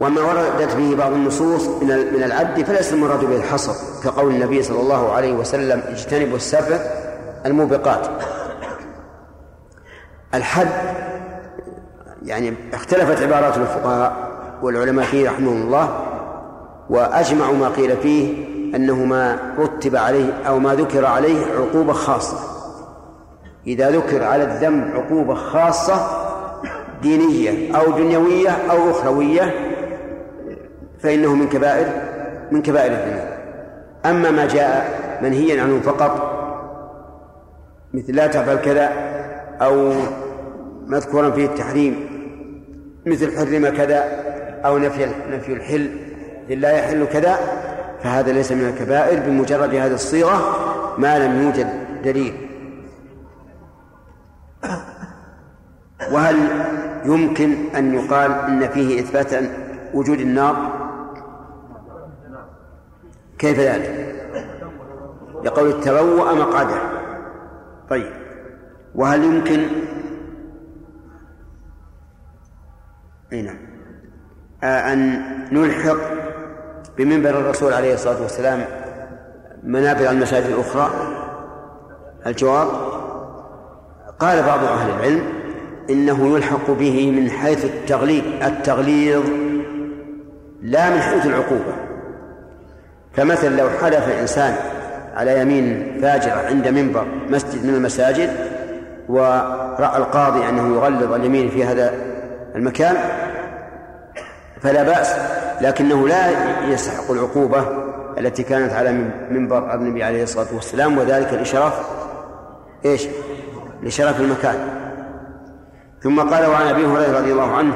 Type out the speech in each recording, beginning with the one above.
وما وردت به بعض النصوص من من العد فليس المراد به الحصر كقول النبي صلى الله عليه وسلم اجتنبوا السبع الموبقات. الحد يعني اختلفت عبارات الفقهاء والعلماء فيه رحمهم الله وأجمعوا ما قيل فيه أنه ما رتب عليه أو ما ذكر عليه عقوبة خاصة. إذا ذكر على الذنب عقوبة خاصة دينية أو دنيوية أو أخروية فإنه من كبائر من كبائر الذنوب. أما ما جاء منهيا عنه فقط مثل لا تفعل كذا أو مذكورا فيه التحريم مثل حرم كذا أو نفي نفي الحل لا يحل كذا فهذا ليس من الكبائر بمجرد هذه الصيغة ما لم يوجد دليل. وهل يمكن أن يقال أن فيه إثبات وجود النار؟ كيف ذلك؟ لقول التبوأ مقعده. طيب. وهل يمكن؟ أي نعم. آه، أن نلحق بمنبر الرسول عليه الصلاة والسلام منابر المساجد الأخرى؟ الجواب قال بعض أهل العلم إنه يلحق به من حيث التغليظ التغليظ لا من حيث العقوبة. فمثلا لو حلف إنسان على يمين فاجرة عند منبر مسجد من المساجد ورأى القاضي أنه يغلظ اليمين في هذا المكان فلا بأس لكنه لا يستحق العقوبة التي كانت على منبر النبي عليه الصلاة والسلام وذلك لشرف إيش؟ لشرف المكان ثم قال وعن أبي هريرة رضي الله عنه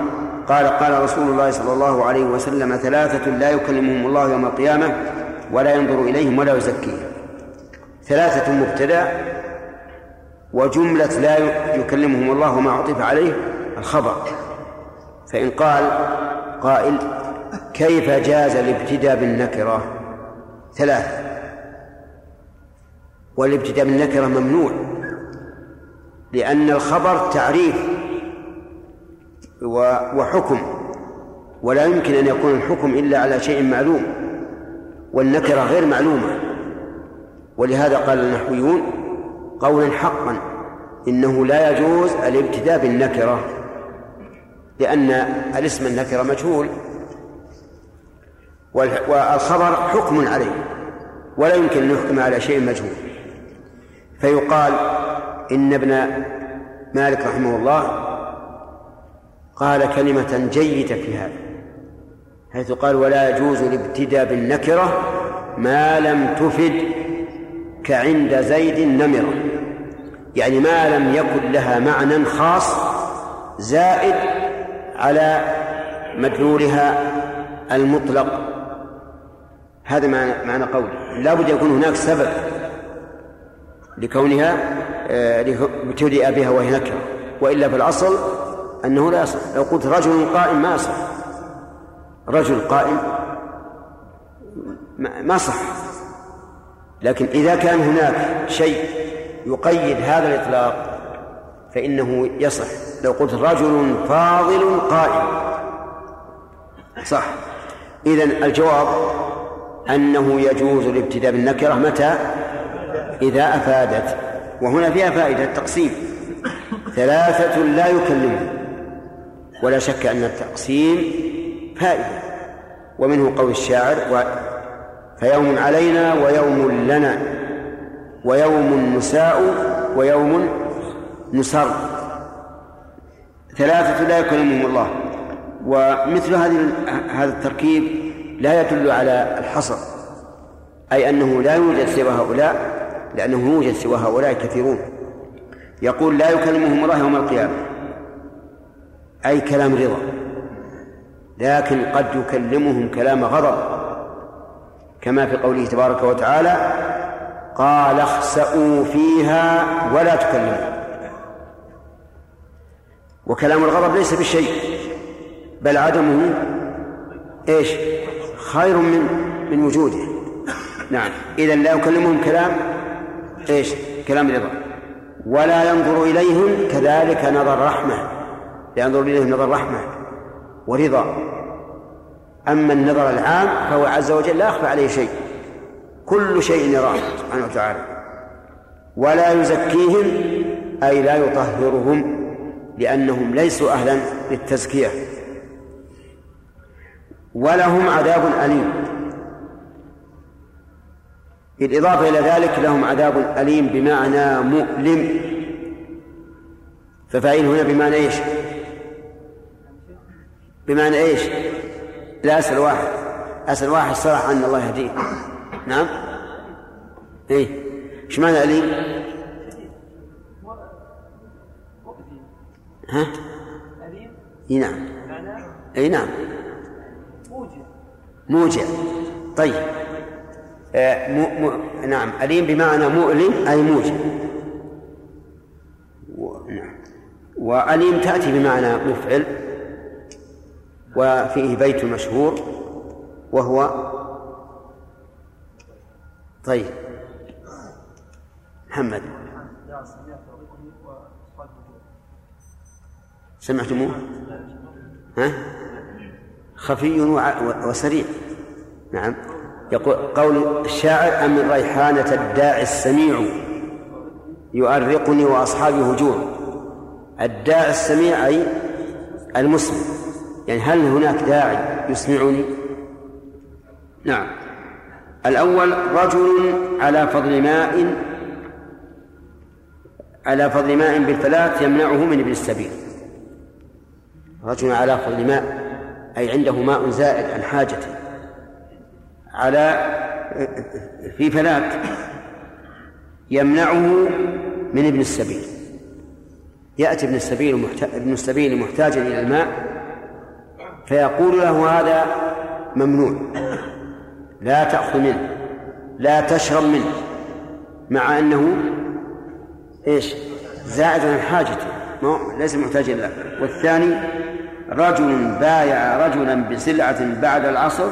قال قال رسول الله صلى الله عليه وسلم ثلاثة لا يكلمهم الله يوم القيامة ولا ينظر إليهم ولا يزكيهم. ثلاثة مبتدأ وجملة لا يكلمهم الله وما عطف عليه الخبر. فإن قال قائل كيف جاز الابتداء بالنكرة؟ ثلاثة. والابتداء بالنكرة ممنوع لأن الخبر تعريف وحكم ولا يمكن أن يكون الحكم إلا على شيء معلوم. والنكرة غير معلومة. ولهذا قال النحويون قولا حقا إنه لا يجوز الابتداء بالنكرة لأن الاسم النكرة مجهول والخبر حكم عليه ولا يمكن أن يحكم على شيء مجهول. فيقال إن ابن مالك رحمه الله قال كلمة جيدة في هذا. حيث قال ولا يجوز الابتداء بالنكرة ما لم تفد كعند زيد نمرة يعني ما لم يكن لها معنى خاص زائد على مدلولها المطلق. هذا معنى قوله. لا بد يكون هناك سبب لكونها آه، لتبدأ بها وهي نكرة. وإلا في الأصل أنه لا يصح. لو قلت رجل قائم ما يصح. رجل قائم ما صح. لكن إذا كان هناك شيء يقيد هذا الإطلاق فإنه يصح. لو قلت رجل فاضل قائم. صح. إذن الجواب أنه يجوز الابتداء بالنكرة متى؟ إذا أفادت. وهنا فيها فائدة التقسيم. ثلاثة لا يكلمون ولا شك أن التقسيم فائدة. ومنه قول الشاعر و فيوم علينا ويوم لنا ويوم نساء ويوم نسر ثلاثة لا يكلمهم الله ومثل هذه هذا التركيب لا يدل على الحصر أي أنه لا يوجد سوى هؤلاء لأنه يوجد سوى هؤلاء كثيرون. يقول لا يكلمهم الله يوم القيامة أي كلام رضا. لكن قد يكلمهم كلام غضب. كما في قوله تبارك وتعالى قال اخسأوا فيها ولا تكلموا. وكلام الغضب ليس بشيء بل عدمه إيش؟ خير من من وجوده. نعم. اذا لا يكلمهم كلام إيش؟ كلام رضا ولا ينظر إليهم كذلك نظر رحمه ينظر إليهم نظر رحمه ورضا. أما النظر العام فهو عز وجل لا يخفى عليه شيء. كل شيء يراه سبحانه وتعالى. ولا يزكيهم أي لا يطهرهم لأنهم ليسوا أهلا للتزكية. ولهم عذاب أليم. بالإضافة إلى ذلك لهم عذاب أليم بمعنى مؤلم. ففاعل هنا بمعنى إيش؟ بمعنى إيش؟ لا أسأل واحد. أسأل واحد صرح أن الله يهديه. نعم؟ إيه. إيش معنى أليم؟ ها؟ إي نعم. إي نعم. موجع. طيب. آه م... م... نعم. أليم بمعنى مؤلم أي موجع. و... نعم. وأليم تأتي بمعنى مفعل. وفيه بيت مشهور وهو طيب. محمد. سمعتموه؟ ها؟ خفي وسريع. نعم. يقول قول الشاعر أم ريحانة الداعي السميع يؤرقني وأصحابي هجوع الداعي السميع أي المسلم يعني هل هناك داعي يسمعني؟ نعم. الأول رجل على فضل ماء على فضل ماء بالفلاة يمنعه من ابن السبيل. رجل على فضل ماء أي عنده ماء زائد عن حاجته على في فلاة يمنعه من ابن السبيل. يأتي ابن السبيل ابن السبيل محتاجا إلى الماء فيقول له هذا ممنوع. لا تأخذ منه. لا تشرب منه. مع أنه إيش؟ زائد عن حاجته. ليس محتاجا له والثاني رجل بايع رجلا بسلعة بعد العصر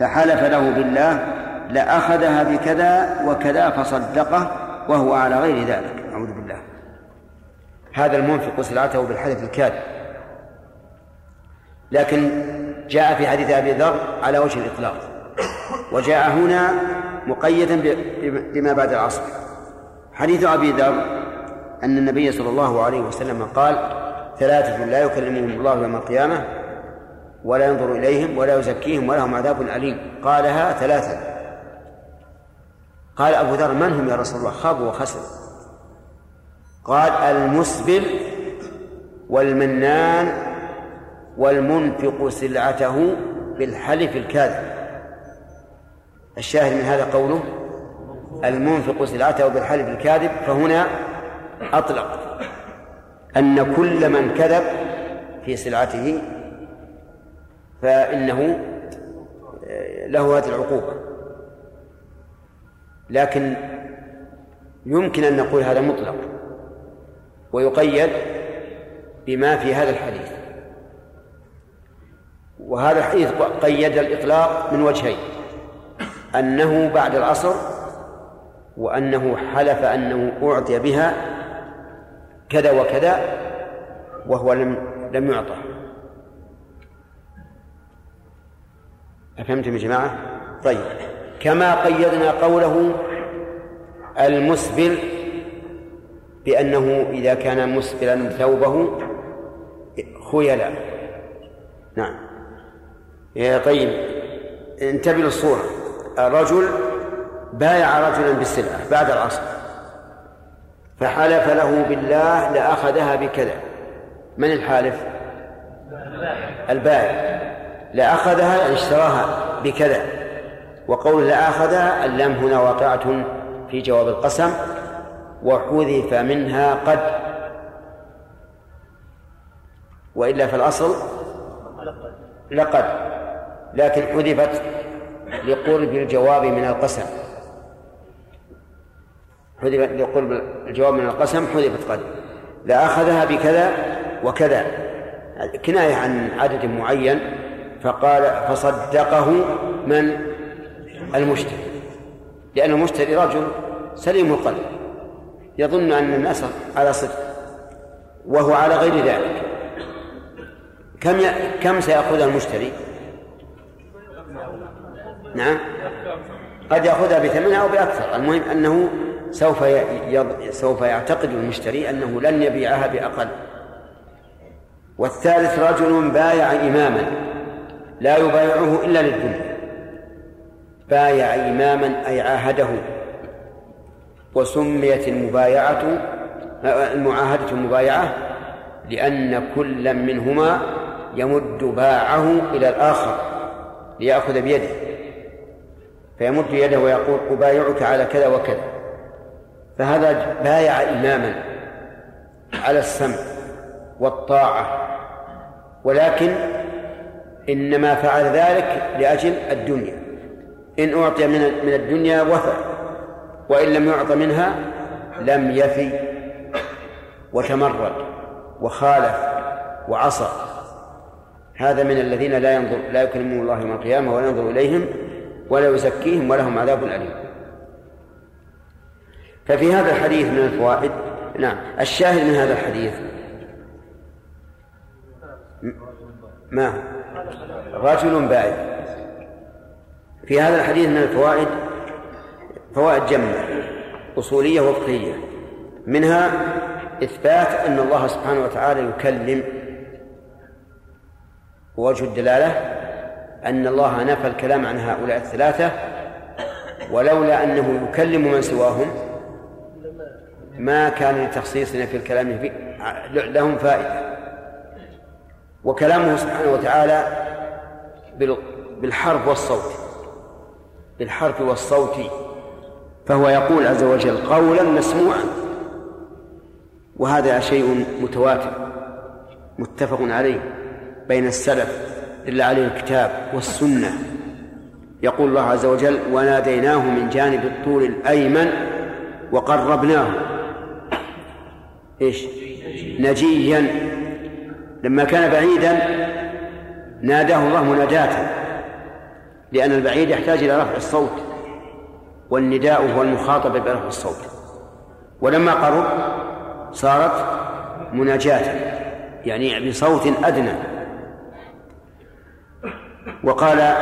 فحلف له بالله لأخذها بكذا وكذا فصدقه وهو على غير ذلك. أعوذ بالله. هذا المنفق سلعته بالحلف الكاذب. لكن جاء في حديث أبي ذر على وجه الإطلاق وجاء هنا مقيدا بما بعد العصر. حديث أبي ذر أن النبي صلى الله عليه وسلم قال ثلاثة لا يكلمهم الله يوم القيامة ولا ينظر إليهم ولا يزكيهم ولهم عذاب أليم. قالها ثلاثة. قال أبو ذر من هم يا رسول الله؟ خابوا وخسروا قال المسبل والمنان والمنفق سلعته بالحلف الكاذب. الشاهد من هذا قوله المنفق سلعته بالحلف الكاذب فهنا أطلق أن كل من كذب في سلعته فإنه له هذه العقوبة لكن يمكن أن نقول هذا مطلق ويقيد بما في هذا الحديث. وهذا الحديث قيد الإطلاق من وجهين أنه بعد العصر وأنه حلف أنه أعطي بها كذا وكذا وهو لم لم يعطى أفهمتم يا جماعة؟ طيب كما قيدنا قوله المسبل بأنه إذا كان مسبلا ثوبه خيلا نعم. طيب انتبه للصورة. رجل بايع رجلا بالسلعة بعد العصر. فحلف له بالله لأخذها بكذا. من الحالف؟ البائع. لأخذها يعني اشتراها بكذا. وقول لأخذها اللام هنا واقعة في جواب القسم. وحذف منها قد. وإلا في الأصل لقد. لكن حذفت لقرب الجواب من القسم. حذفت لقرب الجواب من القسم حذفت قد لأخذها بكذا وكذا. كناية عن عدد معين فقال فصدقه من؟ المشتري. لأن المشتري رجل سليم القلب يظن أن الناس على صدق وهو على غير ذلك. كم. كم سيأخذ المشتري؟ نعم. قد يأخذها بثمنها أو بأكثر. المهم أنه سوف سوف يعتقد المشتري أنه لن يبيعها بأقل. والثالث رجل بايع إماما لا يبايعه إلا للدنيا. بايع إماما أي عاهده. وسميت المبايعة المعاهدة المبايعة لأن كل منهما يمد باعه إلى الآخر ليأخذ بيده. فيمد يده ويقول أبايعك على كذا وكذا. فهذا بايع إماما على السمع والطاعة ولكن إنما فعل ذلك لأجل الدنيا. إن أعطي من من الدنيا وفى وإن لم يعط منها لم يفي وتمرد وخالف وعصى. هذا من الذين لا ينظر لا يكلمهم الله يوم القيامة ولا ينظر إليهم ولا يزكيهم ولهم عذاب أليم. ففي هذا الحديث من الفوائد نعم الشاهد من هذا الحديث. ما؟ رجل بعيد في هذا الحديث من الفوائد فوائد جمة أصولية وفقهية. منها إثبات أن الله سبحانه وتعالى يكلم ووجه الدلالة أن الله نفى الكلام عن هؤلاء الثلاثة ولولا أنه يكلم من سواهم ما كان لتخصيصنا في الكلام لهم فائدة. وكلامه سبحانه وتعالى بالحرف والصوت بالحرف والصوت فهو يقول عز وجل قولا مسموعا. وهذا شيء متواتر متفق عليه بين السلف. دل عليه الكتاب والسنة. يقول الله عز وجل وناديناه من جانب الطول الأيمن وقربناه. إيش؟ نجيا. لما كان بعيدا ناداه الله مناداة لأن البعيد يحتاج إلى رفع الصوت والنداء هو المخاطبة برفع الصوت. ولما قرب صارت مناجاة يعني بصوت أدنى. وقال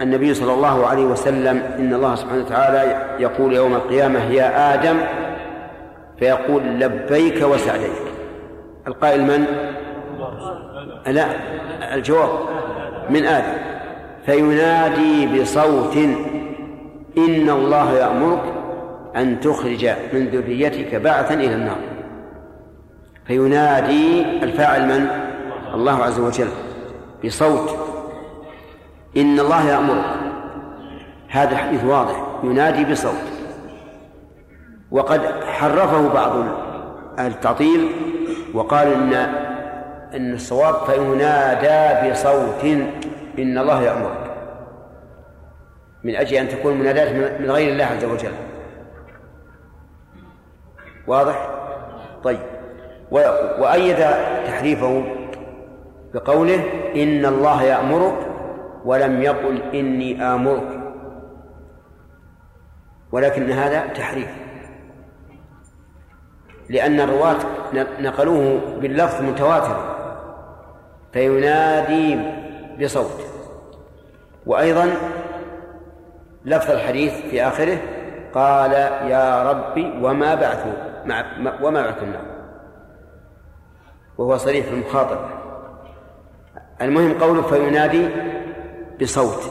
النبي صلى الله عليه وسلم إن الله سبحانه وتعالى يقول يوم القيامة يا آدم فيقول لبيك وسعديك القائل من؟ لا الجواب من آدم فينادي بصوت إن الله يأمرك أن تخرج من ذريتك بعثا إلى النار فينادي الفاعل من؟ الله عز وجل بصوت إن الله يأمرك. هذا حديث واضح. ينادي بصوت. وقد حرفه بعض أهل التعطيل وقال إن إن الصواب فينادى بصوت إن الله يأمرك. من أجل أن تكون مناداة من غير الله عز وجل. واضح؟ طيب. وأيد تحريفه بقوله إن الله يأمرك ولم يقل إني آمرك. ولكن هذا تحريف. لأن الرواة نقلوه باللفظ متواتر فينادي بصوت. وأيضا لفظ الحديث في آخره قال يا ربي وما بعثوا وما بعث النار. وهو صريح المخاطب المهم قوله فينادي بصوت.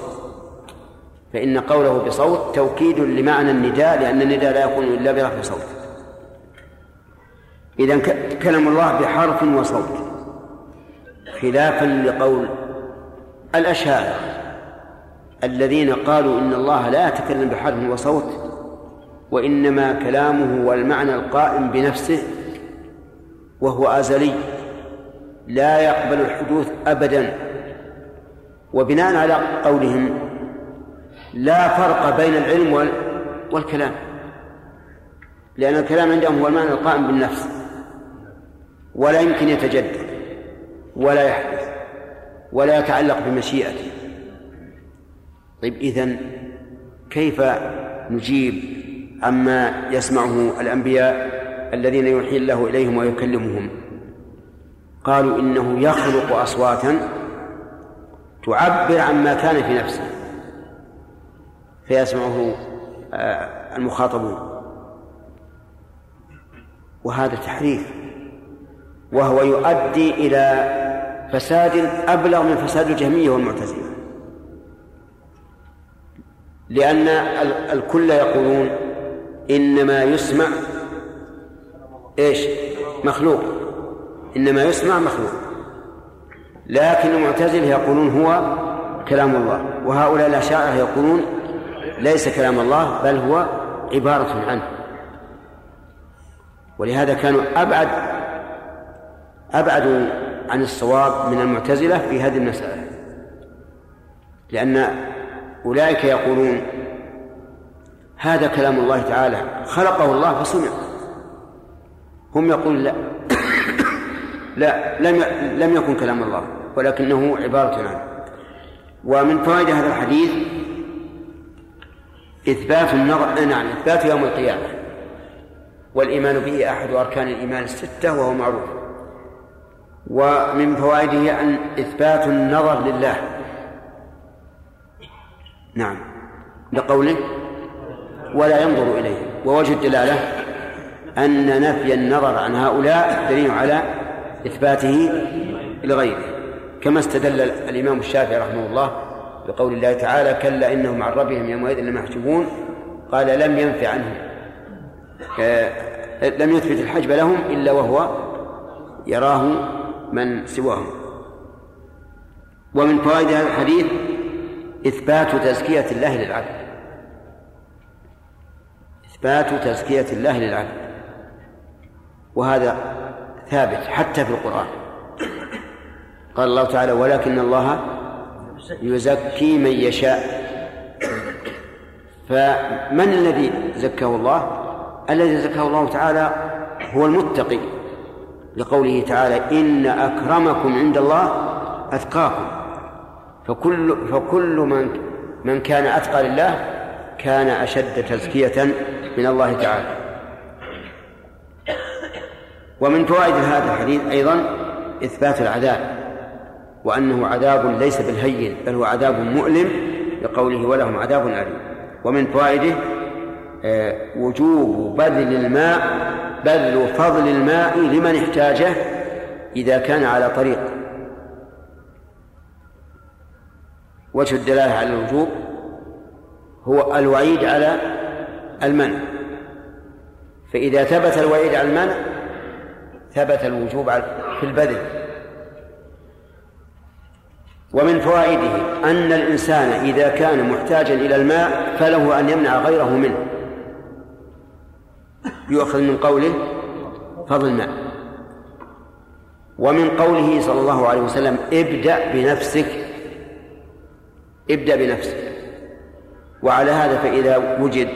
فإن قوله بصوت توكيد لمعنى النداء لأن النداء لا يكون إلا برفع صوت. إذا كلم الله بحرف وصوت. خلافا لقول الأشاعرة الذين قالوا إن الله لا يتكلم بحرف وصوت وإنما كلامه هو المعنى القائم بنفسه وهو أزلي لا يقبل الحدوث أبدا. وبناء على قولهم لا فرق بين العلم والكلام. لأن الكلام عندهم هو المعنى القائم بالنفس ولا يمكن يتجدد ولا يحدث ولا يتعلق بمشيئته. طيب إذن كيف نجيب عما يسمعه الأنبياء الذين يوحي الله إليهم ويكلمهم؟ قالوا إنه يخلق أصواتا تعبر عما كان في نفسه. فيسمعه آه، المخاطبون. وهذا تحريف. وهو يؤدي إلى فساد أبلغ من فساد الجهمية والمعتزلة. لأن الكل يقولون إنما يسمع إيش؟ مخلوق. إنما يسمع مخلوق. لكن المعتزلة يقولون هو كلام الله وهؤلاء الأشاعرة يقولون ليس كلام الله بل هو عبارة عنه. ولهذا كانوا أبعد أبعد عن الصواب من المعتزلة في هذه المسألة. لأن أولئك يقولون هذا كلام الله تعالى خلقه الله فسمع هم يقولون لا لا لم لم يكن كلام الله. ولكنه عبارة عنه ومن فوائد هذا الحديث إثبات النظر نعم إثبات يوم القيامة والإيمان به أحد أركان الإيمان الستة وهو معروف. ومن فوائده أن إثبات النظر لله. نعم. لقوله ولا ينظر إليه. ووجه الدلالة أن نفي النظر عن هؤلاء دليل على إثباته لغيره. كما استدل الإمام الشافعي رحمه الله بقول الله تعالى كلا إنهم عن ربهم يومئذ لمحجوبون قال لم ينفع عنهم. لم يثبت الحجب لهم إلا وهو يراه من سواهم. ومن فوائد هذا الحديث إثبات تزكية الله للعبد. إثبات تزكية الله للعبد. وهذا ثابت حتى في القرآن. قال الله تعالى ولكن الله يزكي من يشاء. فمن الذي زكاه الله؟ الذي زكاه الله تعالى هو المتقي. لقوله تعالى إن أكرمكم عند الله أتقاكم. فكل فكل من من كان أتقى لله كان أشد تزكية من الله تعالى. ومن فوائد هذا الحديث أيضا إثبات العذاب. وأنه عذاب ليس بالهين بل هو عذاب مؤلم لقوله ولهم عذاب أليم. ومن فوائده آه، وجوب بذل الماء بذل فضل الماء لمن احتاجه إذا كان على طريق. وجه الدلالة على الوجوب هو الوعيد على المنع. فإذا ثبت الوعيد على المنع ثبت الوجوب في البذل. ومن فوائده أن الإنسان إذا كان محتاجا إلى الماء فله أن يمنع غيره منه. يؤخذ من قوله فضل الماء. ومن قوله صلى الله عليه وسلم ابدأ بنفسك ابدأ بنفسك. وعلى هذا فإذا وجد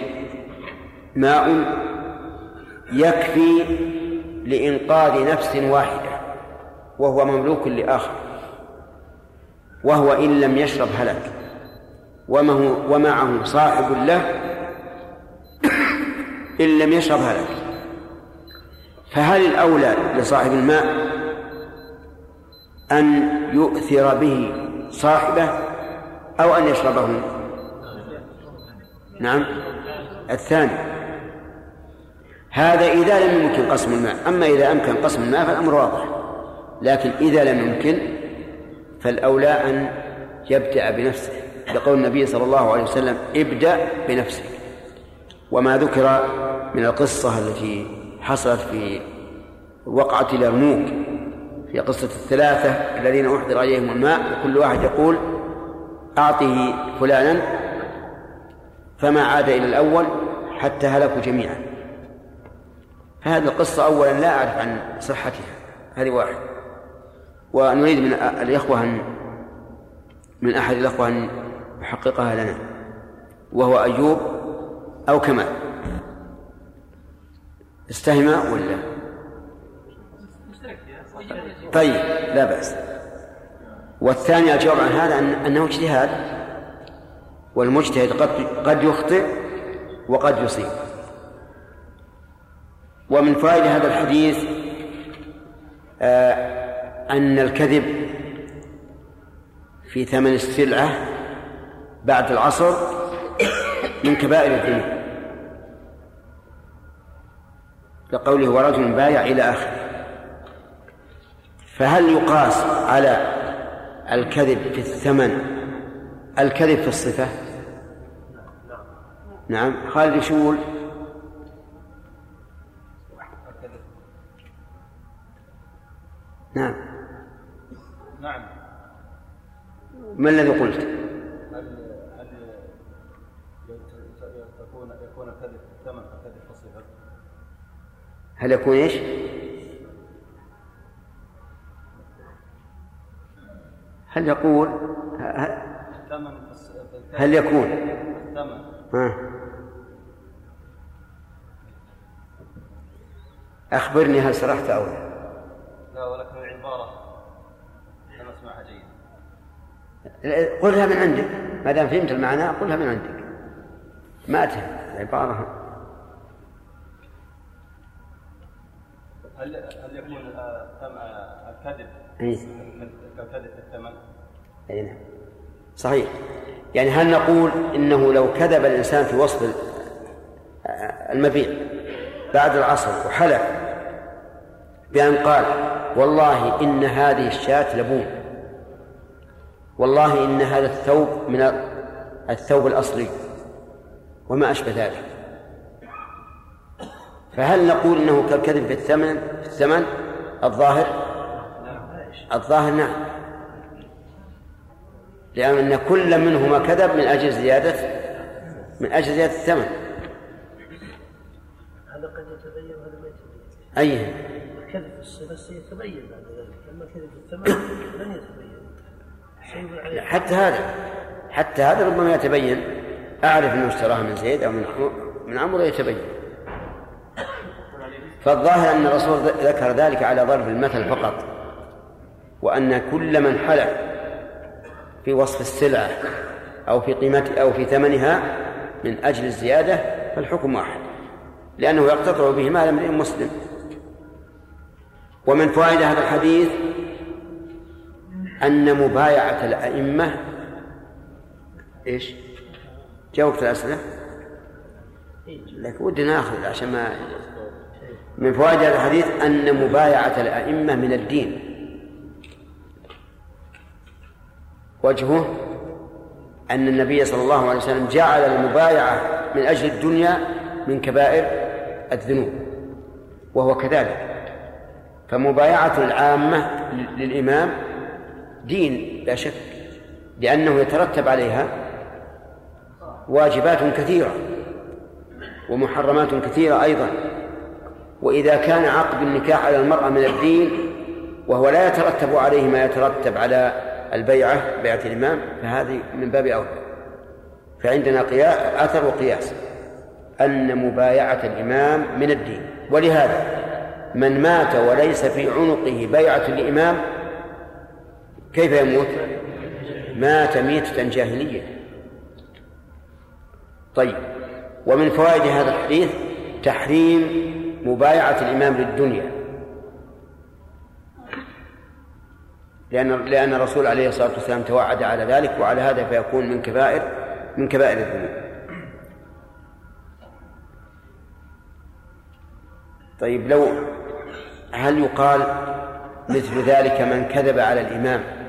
ماء يكفي لإنقاذ نفس واحدة وهو مملوك لآخر. وهو إن لم يشرب هلك. ومعه صاحب له إن لم يشرب هلك. فهل الأولى لصاحب الماء أن يؤثر به صاحبه أو أن يشربه؟ نعم. الثاني هذا إذا لم يمكن قسم الماء. أما إذا أمكن قسم الماء فالأمر واضح. لكن إذا لم يمكن فالأولى أن يبدأ بنفسه لقول النبي صلى الله عليه وسلم ابدأ بنفسك. وما ذكر من القصة التي حصلت في وقعة اليرموك في قصة الثلاثة الذين أحضر عليهم الماء وكل واحد يقول أعطه فلانا فما عاد إلى الأول حتى هلكوا جميعا. فهذه القصة أولا لا أعرف عن صحتها هذه واحد ونريد من الإخوة أن من أحد الإخوة أن يحققها لنا وهو أيوب أو كمال. استهم ولا؟ طيب لا بأس. والثاني الجواب عن هذا أن أنه اجتهاد والمجتهد قد قد يخطئ وقد يصيب. ومن فوائد هذا الحديث آه أن الكذب في ثمن السلعة بعد العصر من كبائر الذنوب. كقوله ورجل بايع إلى آخره فهل يقاس على الكذب في الثمن الكذب في الصفة؟ نعم. خالد نعم نعم. ما الذي قلت؟ هل هل يكون إيش؟ هل يقول هل يكون؟ ها. أخبرني هل سرحت أو لا. لا ولكن العبارة قلها من عندك. ما دام فهمت المعنى قلها من عندك. ما أتهم العبارة هل هل يكون الكذب؟ كالكذب في الثمن؟ أي نعم. صحيح. يعني هل نقول إنه لو كذب الإنسان في وصف المبيع بعد العصر وحلف بأن قال والله إن هذه الشاة لبون والله إن هذا الثوب من الثوب الأصلي وما أشبه ذلك. فهل نقول إنه كالكذب في الثمن في الثمن؟ الظاهر؟ الظاهر نعم. لأن كل منهما كذب من أجل زيادة من أجل زيادة الثمن. هذا قد يتبين وهذا ما يتبين. أي. الكذب في الصفة يتبين بعد ذلك. أما الكذب في الثمن لن يتبين. حتى هذا حتى هذا ربما يتبين. أعرف أنه اشتراها من زيد أو من من عمرو يتبين. فالظاهر أن الرسول ذكر ذلك على ضرب المثل فقط وأن كل من حلف في وصف السلعة أو في قيمة أو في ثمنها من أجل الزيادة فالحكم واحد لأنه يقتطع به مال امرئ مسلم. ومن فوائد هذا الحديث أن مبايعة الأئمة إيش؟ جاوبت الأسئلة؟ لكن ودي نأخذ عشان ما من فوائد الحديث أن مبايعة الأئمة من الدين وجهه أن النبي صلى الله عليه وسلم جعل المبايعة من أجل الدنيا من كبائر الذنوب وهو كذلك فمبايعة العامة للإمام دين لا شك لأنه يترتب عليها واجبات كثيرة ومحرمات كثيرة أيضا. وإذا كان عقد النكاح على المرأة من الدين وهو لا يترتب عليه ما يترتب على البيعة بيعة الإمام فهذه من باب أولى. فعندنا أثر وقياس. أن مبايعة الإمام من الدين. ولهذا من مات وليس في عنقه بيعة الإمام كيف يموت؟ مات ميتة جاهلية طيب ومن فوائد هذا الحديث تحريم مبايعة الإمام للدنيا لأن لأن الرسول عليه الصلاة والسلام توعد على ذلك وعلى هذا فيكون من كبائر من كبائر الذنوب. طيب لو هل يقال مثل ذلك من كذب على الإمام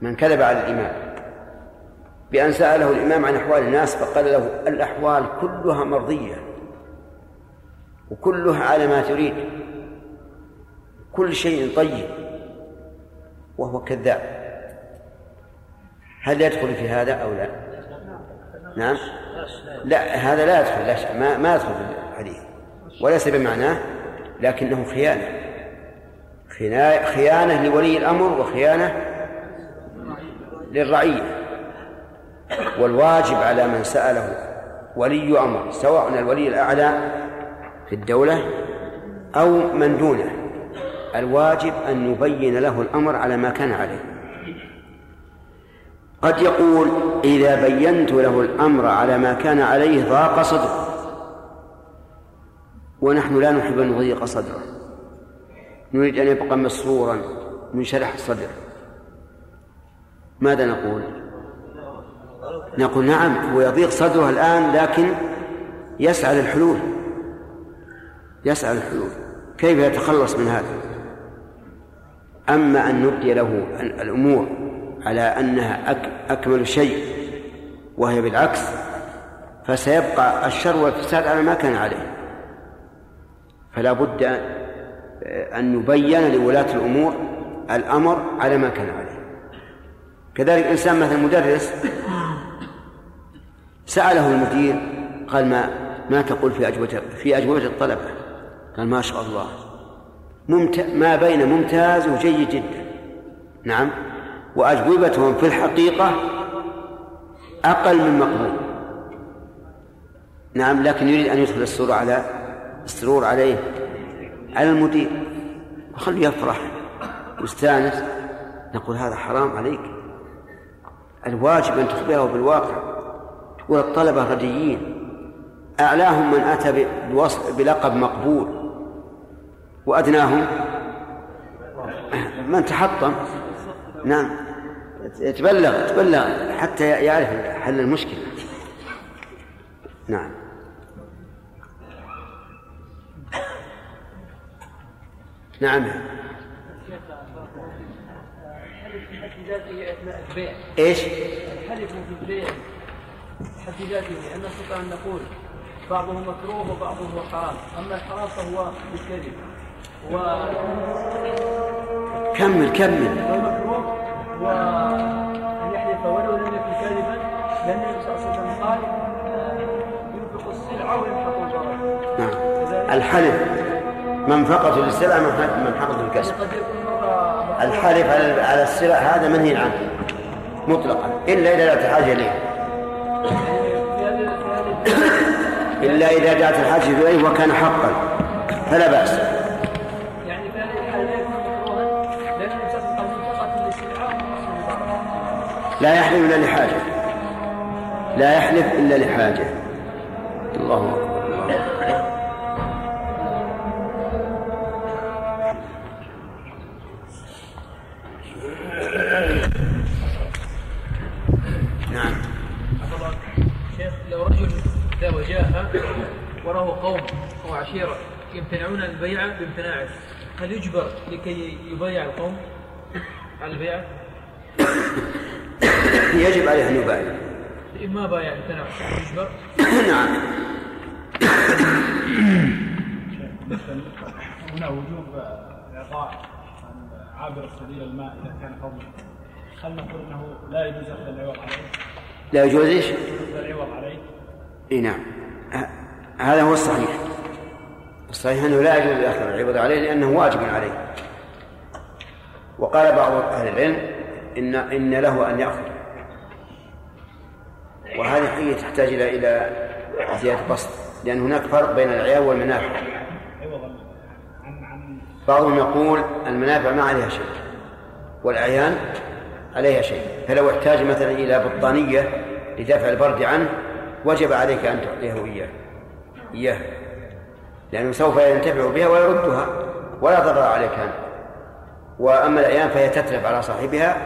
من كذب على الإمام. بأن سأله الإمام عن أحوال الناس فقال له الأحوال كلها مرضية. وكلها على ما تريد. كل شيء طيب. وهو كذاب. هل يدخل في هذا أو لا؟ نعم. لا هذا لا يدخل لا ما, ما يدخل في الحديث. وليس بمعناه لكنه خيانة خيانة لولي الأمر وخيانة للرعية والواجب على من سأله ولي أمر سواء الولي الأعلى في الدولة أو من دونه. الواجب أن يبين له الأمر على ما كان عليه. قد يقول إذا بينت له الأمر على ما كان عليه ضاق صدره. ونحن لا نحب أن نضيق صدره. نريد أن يبقى مسرورا منشرح الصدر ماذا نقول؟ نقول نعم هو يضيق صدره الآن لكن يسعى للحلول. يسعى للحلول. كيف يتخلص من هذا؟ أما أن نبدي له الأمور على أنها أكمل شيء وهي بالعكس فسيبقى الشر والفساد على ما كان عليه. فلا بد أن يبين لولاة الأمور الأمر على ما كان عليه. كذلك إنسان مثلا مدرس سأله المدير قال ما ما تقول في أجوبة في أجوبة الطلبة؟ قال ما شاء الله. ممت... ما بين ممتاز وجيد جدا. نعم. وأجوبتهم في الحقيقة أقل من مقبول. نعم لكن يريد أن يدخل السرور على السرور عليه على المدير. وخليه يفرح. ويستانس نقول هذا حرام عليك. الواجب أن تخبره بالواقع. تقول الطلبة رديين. أعلاهم من أتى بلقب مقبول. وأدناهم من تحطم. نعم. تبلغ تبلغ حتى يعرف حل المشكلة. نعم. نعم. إيش؟ الحلف في البيع حد ذاته لأن نستطيع أن نقول بعضه مكروه وبعضه حرام أما الحرام فهو بالكذب. و كمل كمل. والمكروه وأن يحلف ولو لم يكن كاذبا لأن النبي صلى الله عليه وسلم قال ينفق السلعة ويمحق الضرر نعم. الحلف منفقة للسلع منحقة للكسب. قد يكون مرة الحلف على السلع هذا منهي عنه مطلقا. إلا إذا لا حاجة إليه. إلا إذا جاءت الحاجة إليه وكان حقا. فلا بأس. لا يحلف إلا لحاجة. لا يحلف إلا لحاجة. الله أكبر. وله قوم أو عشيرة يمتنعون عن البيع بامتناعه هل يجبر لكي يبايع القوم على البيع؟ يجب عليه أن يبايع ما بايع امتنع يجبر؟ نعم هنا وجوب إعطاء عابر السبيل الماء إذا كان فضلا هل نقول إنه لا يجوز أخذ العوض عليه؟ لا يجوز إيش؟ أخذ العوض عليه؟ إي نعم ه- هذا هو الصحيح. الصحيح أنه لا يجوز اخذ العوض عليه لأنه واجب عليه. وقال بعض أهل العلم ان إن له أن يأخذ. وهذه حقيقة تحتاج إلى إلى زيادة بسط. لأن هناك فرق بين العيال والمنافع. بعضهم يقول المنافع ما عليها شيء والأعيان عليها شيء. فلو احتاج مثلا إلى بطانية لدفع البرد عنه وجب عليك أن تعطيه إياه. إياه لأنه سوف ينتفع بها ويردها ولا ضرر عليك أنت. وأما الأعيان فهي تتلف على صاحبها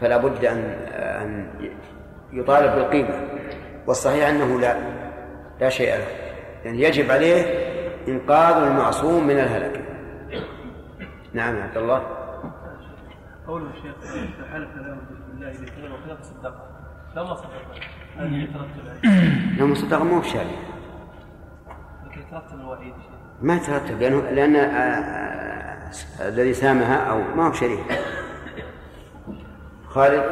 فلا بد أن أن يطالب بالقيمة. والصحيح أنه لا لا شيء له يعني يجب عليه إنقاذ المعصوم من الهلك. نعم عبد الله. قول الشيخ حلف له بالله اذا كذب وكذا فصدقه لو ما صدق هذا يترتب عليه لو صدق مو بشاري لكن يترتب الوعيد شيء. ما يترتب لأنه لأن آه، آه، الذي سامها أو ما هو شريك. خالد؟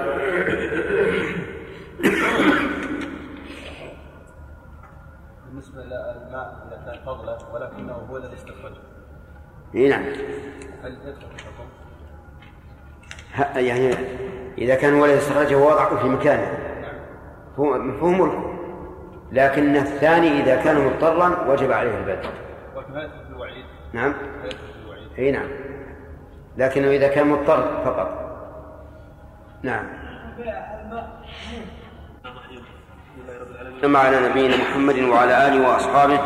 بالنسبة للماء إذا كان فضلة ولكنه هو الذي استخرجه. إي نعم. هل يدخل يعني إذا كان ولد استخرجه ووضعه في مكانه. هو فهو ملك. لكن الثاني إذا كان مضطرا وجب عليه البدء. ولكن لا يدخل في الوعيد. نعم. إي نعم. لكنه إذا كان مضطر فقط. نعم. ثم على نبينا محمد وعلى آله وأصحابه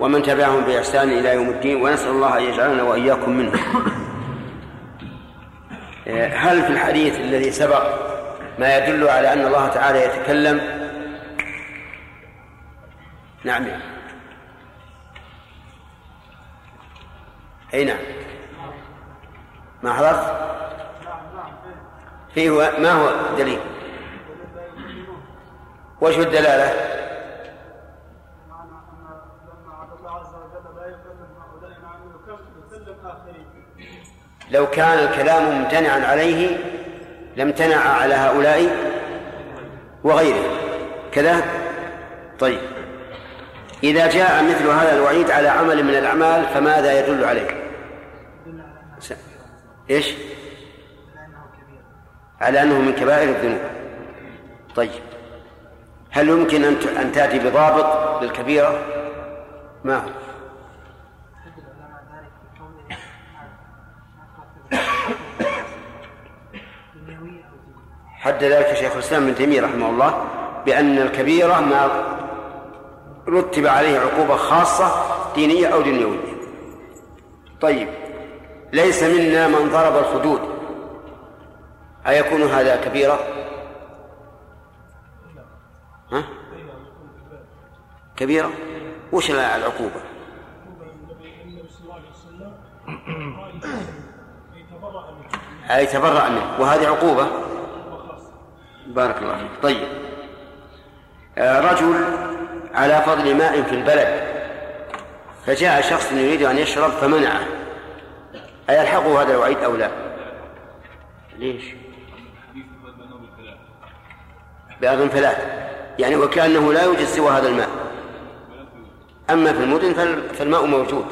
ومن تبعهم بإحسان إلى يوم الدين. ونسأل الله أن يجعلنا وإياكم منهم. هل في الحديث الذي سبق ما يدل على أن الله تعالى يتكلم نعم. أي نعم. ما حضرت فيه ما هو الدليل؟ وجه الدلالة؟ لو كان الكلام ممتنعا عليه لامتنع على هؤلاء وغيرهم. كذا؟ طيب. إذا جاء مثل هذا الوعيد على عمل من الأعمال فماذا يدل عليه؟ س... إيش؟ على أنه من كبائر الذنوب. طيب. هل يمكن أن أن تأتي بضابط للكبيرة؟ ما هو حد ذلك شيخ الإسلام ابن تيمية رحمه الله بأن الكبيرة ما رتب عليه عقوبة خاصة دينية أو دنيوية طيب ليس منا من ضرب الخدود أيكون هذا كبيرة؟ ها؟ كبيرة؟ وش العقوبة؟ أي تبرأ منه وهذه عقوبة بارك الله فيك طيب آه، رجل على فضل ماء في البلد. فجاء شخص يريد أن يشرب فمنعه. أيلحقه هذا الوعيد أو لا؟ ليش؟ بأذن ثلاث يعني وكأنه لا يوجد سوى هذا الماء. أما في المدن فالماء موجود.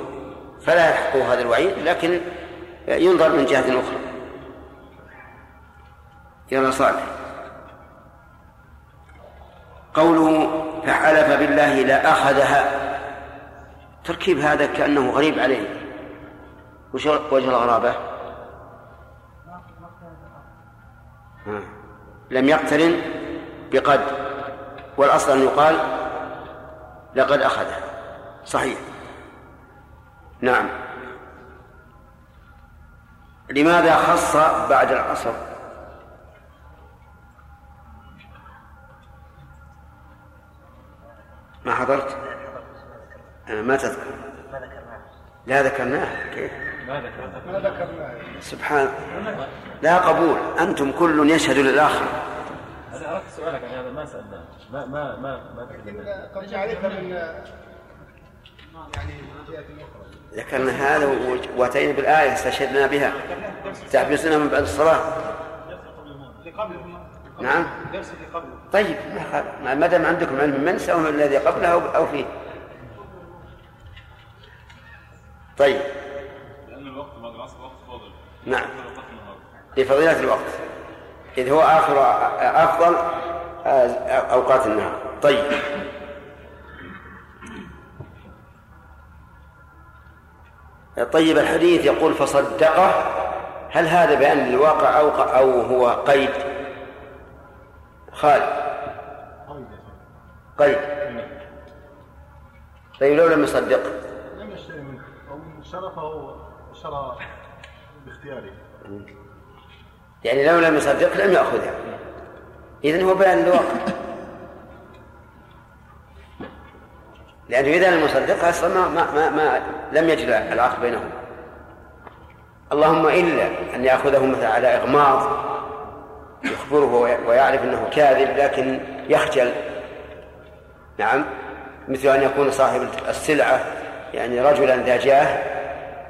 فلا يلحقه هذا الوعيد لكن ينظر من جهة أخرى. يلا صالح قوله فحلف بالله لا أخذها. تركيب هذا كأنه غريب عليه. وش وجه الغرابة؟ لم يقترن بقد. والأصل أن يقال لقد أخذه صحيح. نعم. لماذا خص بعد العصر؟ ما حضرت؟ أنا ما تذكر. لا ذكرناه. كيف؟ ما ذكرناه سبحان لا قبول. أنتم كل يشهد للآخر. أنا أردت سؤالك عن هذا ما سألناه. ما ما ما ما تكلمنا من يعني جهة أخرى. ذكرنا هذا و- وأتينا بالآية استشهدنا بها. تحبسنا من بعد الصلاة. قبله نعم. درس اللي قبله طيب ما. ما دام عندكم علم من سواء الذي قبله أو أو فيه. طيب. لأن الوقت بعد العصر وقت فاضل. نعم. لفضيلة الوقت. إذ هو آخر أفضل أوقات النهار. طيب. طيب الحديث يقول فصدقه. هل هذا بيان للواقع أو أو هو قيد؟ خالد. قيد طيب لو لم يصدق لم يشتري منه أو شرفه شرى باختياره. يعني لو لم يصدق لم يأخذها إذن هو بيان للواقع لأنه إذا لم يصدقها أصلا ما, ما, ما, ما لم يجد العقد بينهم اللهم إلا أن يأخذه مثلا على إغماض يخبره وي- ويعرف أنه كاذب لكن يخجل. نعم. مثل أن يكون صاحب السلعة يعني رجلا ذا جاه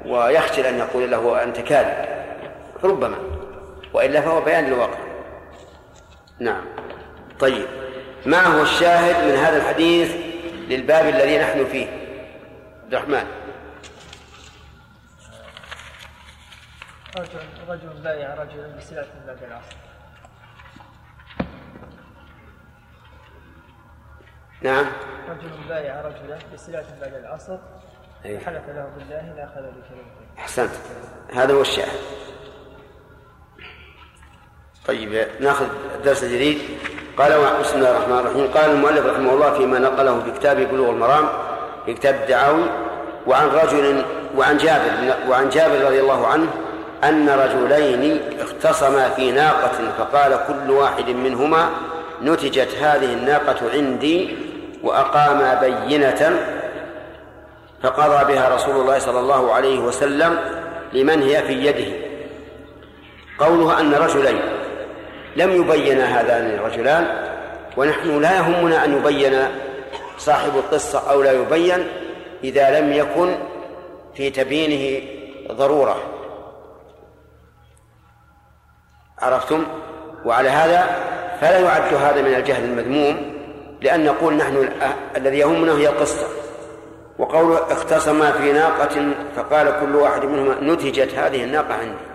ويخجل أن يقول له أنت كاذب. ربما. وإلا فهو بيان للواقع. نعم. طيب. ما هو الشاهد من هذا الحديث للباب الذي نحن فيه؟ عبد الرحمن. رجل رجل بايع رجلا بسلعة بعد العصر. نعم. رجل بايع رجلا بسلعة بعد العصر. أيوة. حلف له بالله لا أخذ بكلمته. أحسنت. هذا هو الشاهد طيب نأخذ الدرس الجديد قال بسم الله الرحمن الرحيم. قال المؤلف رحمه الله فيما نقله في كتاب بلوغ المرام في كتاب الدعاوي وعن رجل وعن جابر وعن جابر رضي الله عنه أن رجلين اختصما في ناقة فقال كل واحد منهما نتجت هذه الناقة عندي وأقام بينة فقضى بها رسول الله صلى الله عليه وسلم لمن هي في يده. قوله أن رجلين. لم يبين هذان الرجلان ونحن لا يهمنا أن يبين صاحب القصة أو لا يبين إذا لم يكن في تبيينه ضرورة. عرفتم؟ وعلى هذا فلا يعد هذا من الجهل المذموم لأن نقول نحن الذي يهمنا هي القصة. وقول اختصما في ناقة فقال كل واحد منهما نتجت هذه الناقة عندي.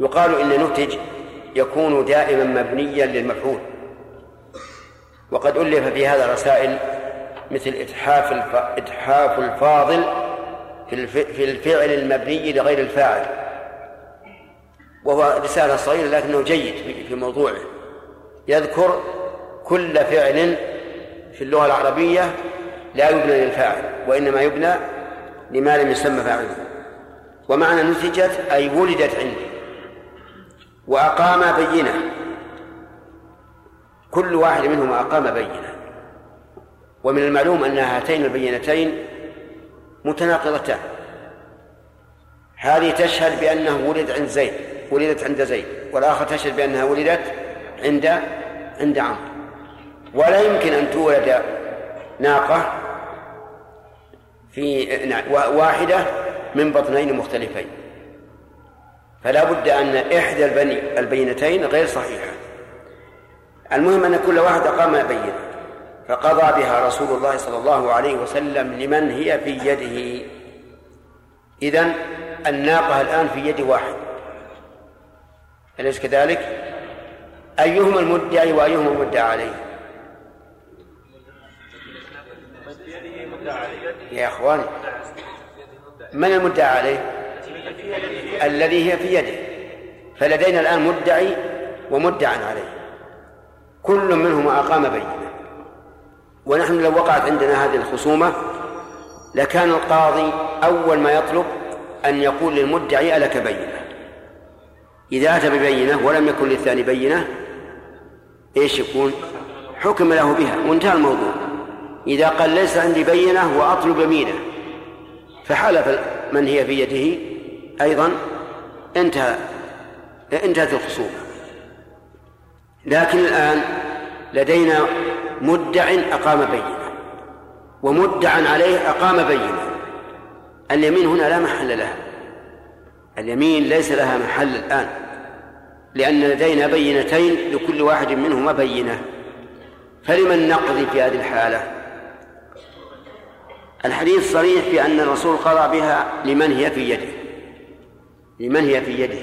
يقال إن نتج يكون دائما مبنيا للمفعول. وقد ألف في هذا رسائل مثل إتحاف إتحاف الفاضل في الفعل المبني لغير الفاعل. وهو رسالة صغيرة لكنه جيد في موضوعه. يذكر كل فعل في اللغة العربية لا يبنى للفاعل وإنما يبنى لما لم يسمى فاعله. ومعنى نتجت أي ولدت عندي. وأقام بينة. كل واحد منهما أقام بينة. ومن المعلوم أن هاتين البينتين متناقضتان. هذه تشهد بأنه ولد عند زيد ولدت عند زيد والآخر تشهد بأنها ولدت عند عند عمرو. ولا يمكن أن تولد ناقة في واحدة من بطنين مختلفين. فلا بد أن إحدى البني البينتين غير صحيحة. المهم أن كل واحد أقام بينة فقضى بها رسول الله صلى الله عليه وسلم لمن هي في يده. إذن الناقة الآن في يد واحد. أليس كذلك؟ أيهما المدعي وأيهما المدعى عليه؟ يا إخواني من المدعى عليه؟ الذي هي في يده فلدينا الآن مدعي ومدعى عليه كل منهما أقام بينة ونحن لو وقعت عندنا هذه الخصومة لكان القاضي أول ما يطلب أن يقول للمدعي ألك بينة إذا أتى ببينة ولم يكن للثاني بينة إيش يكون؟ حكم له بها وانتهى الموضوع. إذا قال ليس عندي بينة وأطلب يمينه فحلف من هي في يده أيضا انتهى انتهت الخصومة. لكن الآن لدينا مدع أقام بينة ومدع عليه أقام بينة. اليمين هنا لا محل لها اليمين ليس لها محل الآن. لأن لدينا بينتين لكل واحد منهما بينة. فلمن نقضي في هذه الحالة؟ الحديث صريح في أن الرسول قضى بها لمن هي في يده. لمن هي في يده.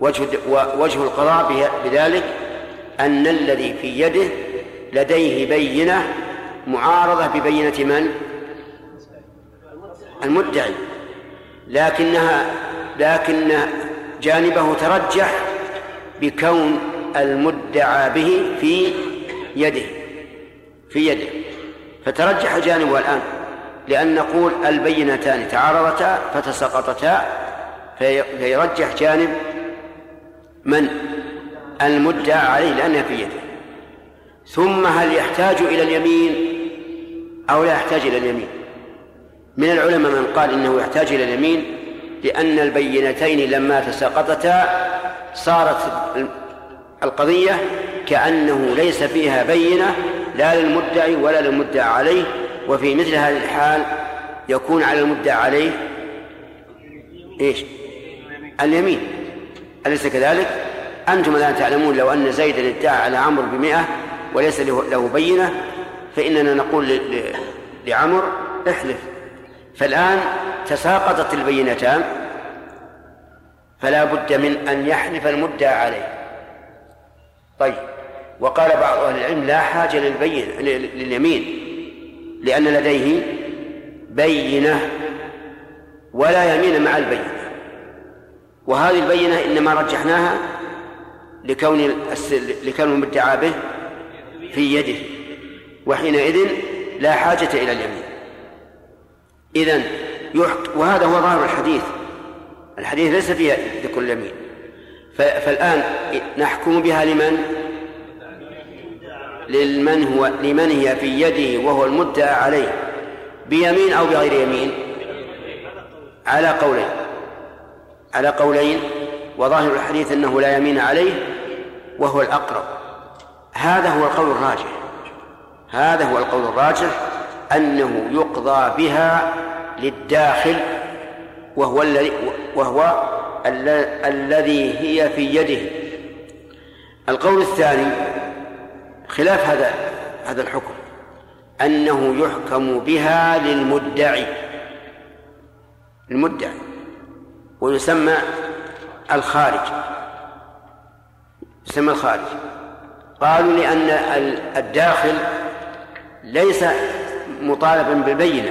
وجه وجه القضاء بذلك أن الذي في يده لديه بينة معارضة ببينة من؟ المدعي. لكنها لكن جانبه ترجح بكون المدعى به في يده في يده. فترجح جانبه الآن لأن نقول البينتان تعارضتا فتساقطتا فيرجح جانب من؟ المدعى عليه لأنها في يده. ثم هل يحتاج إلى اليمين أو لا يحتاج إلى اليمين؟ من العلماء من قال إنه يحتاج إلى اليمين لأن البينتين لما تساقطتا صارت القضية كأنه ليس فيها بينة لا للمدعي ولا للمدعى عليه وفي مثل هذه الحال يكون على المدعى عليه إيش؟ اليمين أليس كذلك؟ أنتم الآن تعلمون لو أن زيدا ادعى على عمرو بمئة وليس له بينة فإننا نقول لعمرو احلف فالآن تساقطت البينتان فلا بد من أن يحلف المدعى عليه. طيب وقال بعض أهل العلم لا حاجة للبين لليمين لأن لديه بينة ولا يمين مع البينة. وهذه البينة إنما رجحناها لكون لكون المدعى به في يده وحينئذ لا حاجة إلى اليمين. إذن وهذا هو ظاهر الحديث. الحديث ليس فيها ذكر اليمين. فالآن نحكم بها لمن؟ لمن هو لمن هي في يده وهو المدعى عليه بيمين أو بغير يمين؟ على قولين. على قولين وظاهر الحديث أنه لا يمين عليه وهو الأقرب. هذا هو القول الراجح. هذا هو القول الراجح. أنه يقضى بها للداخل وهو الذي وهو ال- الذي هي في يده. القول الثاني خلاف هذا هذا الحكم أنه يحكم بها للمدعي. المدعي ويسمى الخارج. يسمى الخارج. قالوا لأن ال- الداخل ليس مطالبا بالبينة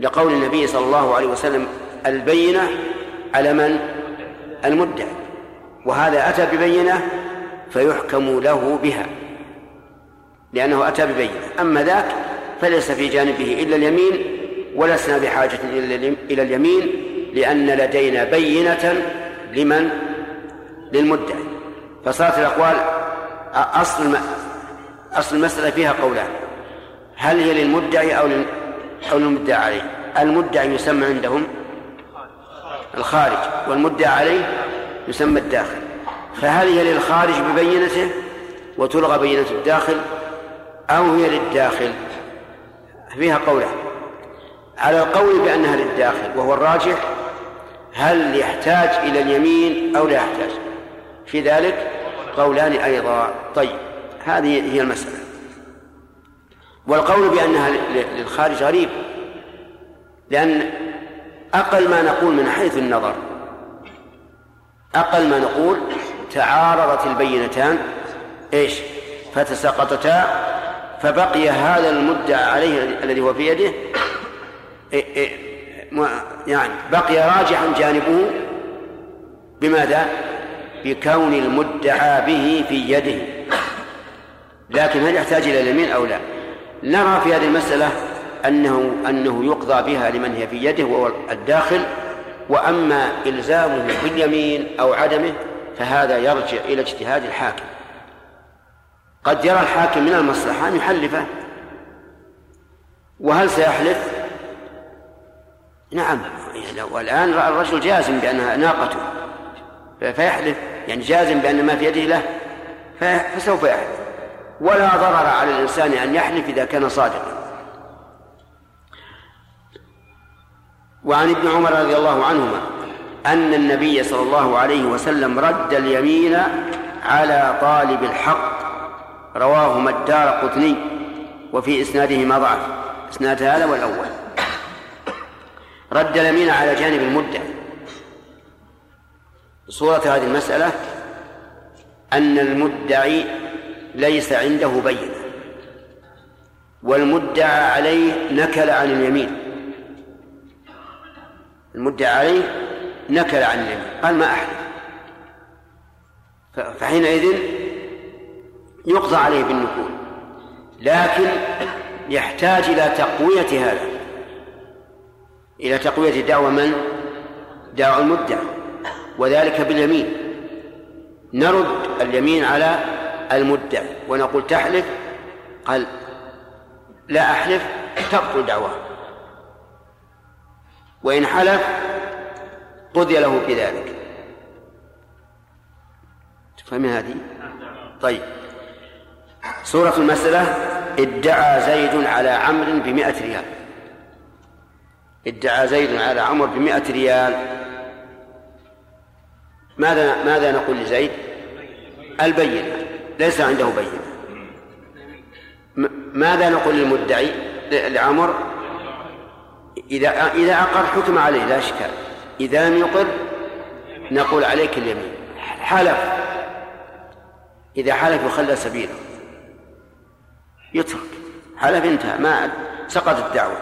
لقول النبي صلى الله عليه وسلم البينة على من؟ المدعي وهذا أتى ببينة فيحكم له بها لأنه أتى ببينة أما ذاك فليس في جانبه إلا اليمين ولسنا بحاجة إلى اليم- إلى اليمين لأن لدينا بينة لمن؟ للمدعي فصارت الأقوال أصل أصل المسألة فيها قولان هل هي للمدعي أو أو للمدعى عليه؟ المدعي يسمى عندهم الخارج والمدعى عليه يسمى الداخل. فهل هي للخارج ببينته وتلغى بينة الداخل أو هي للداخل؟ فيها قولان على القول بأنها للداخل وهو الراجح هل يحتاج إلى اليمين أو لا يحتاج؟ في ذلك قولان أيضا. طيب هذه هي المسألة. والقول بأنها للخارج غريب لأن أقل ما نقول من حيث النظر أقل ما نقول تعارضت البينتان إيش فتساقطتا فبقي هذا المدعى عليه الذي هو في يده يعني بقي راجحا جانبه بماذا؟ بكون المدعى به في يده لكن هل يحتاج إلى اليمين أو لا؟ نرى في هذه المسألة أنه أنه يقضى بها لمن هي في يده وهو الداخل وأما إلزامه باليمين أو عدمه فهذا يرجع إلى اجتهاد الحاكم. قد يرى الحاكم من المصلحة أن يحلفه. وهل سيحلف؟ نعم. والآن رأى الرجل جازم بأنها ناقته. فيحلف يعني جازم بأن ما في يده له فسوف يحلف. ولا ضرر على الإنسان أن يحلف إذا كان صادقا. وعن ابن عمر رضي الله عنهما أن النبي صلى الله عليه وسلم رد اليمين على طالب الحق رواهما الدار قطني وفي إسناده ما ضعف. إسناد هذا والأول. رد اليمين على جانب المدعي صورة هذه المسألة أن المدعي ليس عنده بينة. والمدعى عليه نكل عن اليمين. المدعى عليه نكل عن اليمين. قال ما أحلف فحينئذ يقضى عليه بالنكول. لكن يحتاج إلى تقوية هذا. إلى تقوية دعوى من؟ دعوى المدعي وذلك باليمين. نرد اليمين على المدعي. ونقول تحلف؟ قال لا أحلف تبطل دعواه. وإن حلف قضي له بذلك. تفهمين هذه؟ طيب. صورة المسألة ادعى زيد على عمرو بمئة ريال. ادعى زيد على عمرو بمئة ريال. ماذا ماذا نقول لزيد؟ البينة. ليس عنده بينة ماذا نقول للمدعي؟ لعمر إذا إذا أقر حكم عليه لا إشكال. إذا لم يقر نقول عليك اليمين. حلف. إذا حلف يخلى سبيله. يترك. حلف انتهى. ما سقطت الدعوة.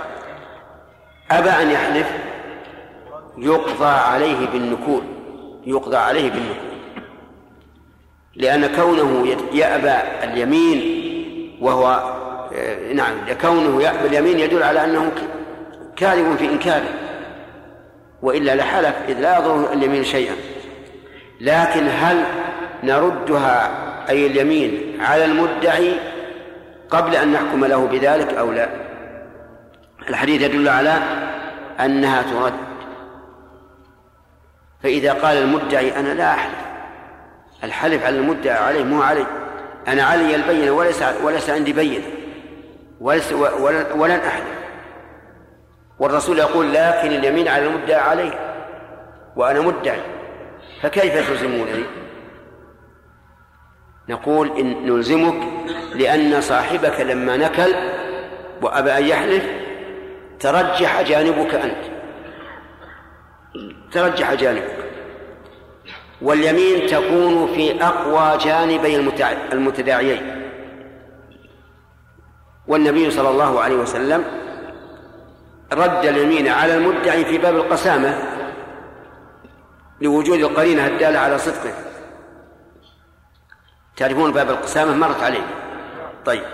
أبى أن يحلف يقضى عليه بالنكول. يقضى عليه بالنكول. لأن كونه يأبى اليمين وهو آه، نعم كونه يأبى اليمين يدل على أنه كاذب في إنكاره وإلا لحلف إذ لا يضر اليمين شيئا. لكن هل نردها أي اليمين على المدعي قبل أن نحكم له بذلك أو لا؟ الحديث يدل على أنها ترد. فإذا قال المدعي أنا لا أحلف الحلف على المدعي عليه مو علي. أنا علي البينة وليس وليس عندي بينة. وليس ولن أحلف والرسول يقول لكن اليمين على المدعي عليه وأنا مدعي فكيف تلزمونني؟ نقول إن نلزمك لأن صاحبك لما نكل وأبى أن يحلف ترجح جانبك أنت. ترجح جانبك. واليمين تكون في أقوى جانبي المتداعيين. والنبي صلى الله عليه وسلم رد اليمين على المدعي في باب القسامة لوجود القرينة الدالة على صدقه. تعرفون باب القسامة مرت عليه. طيب.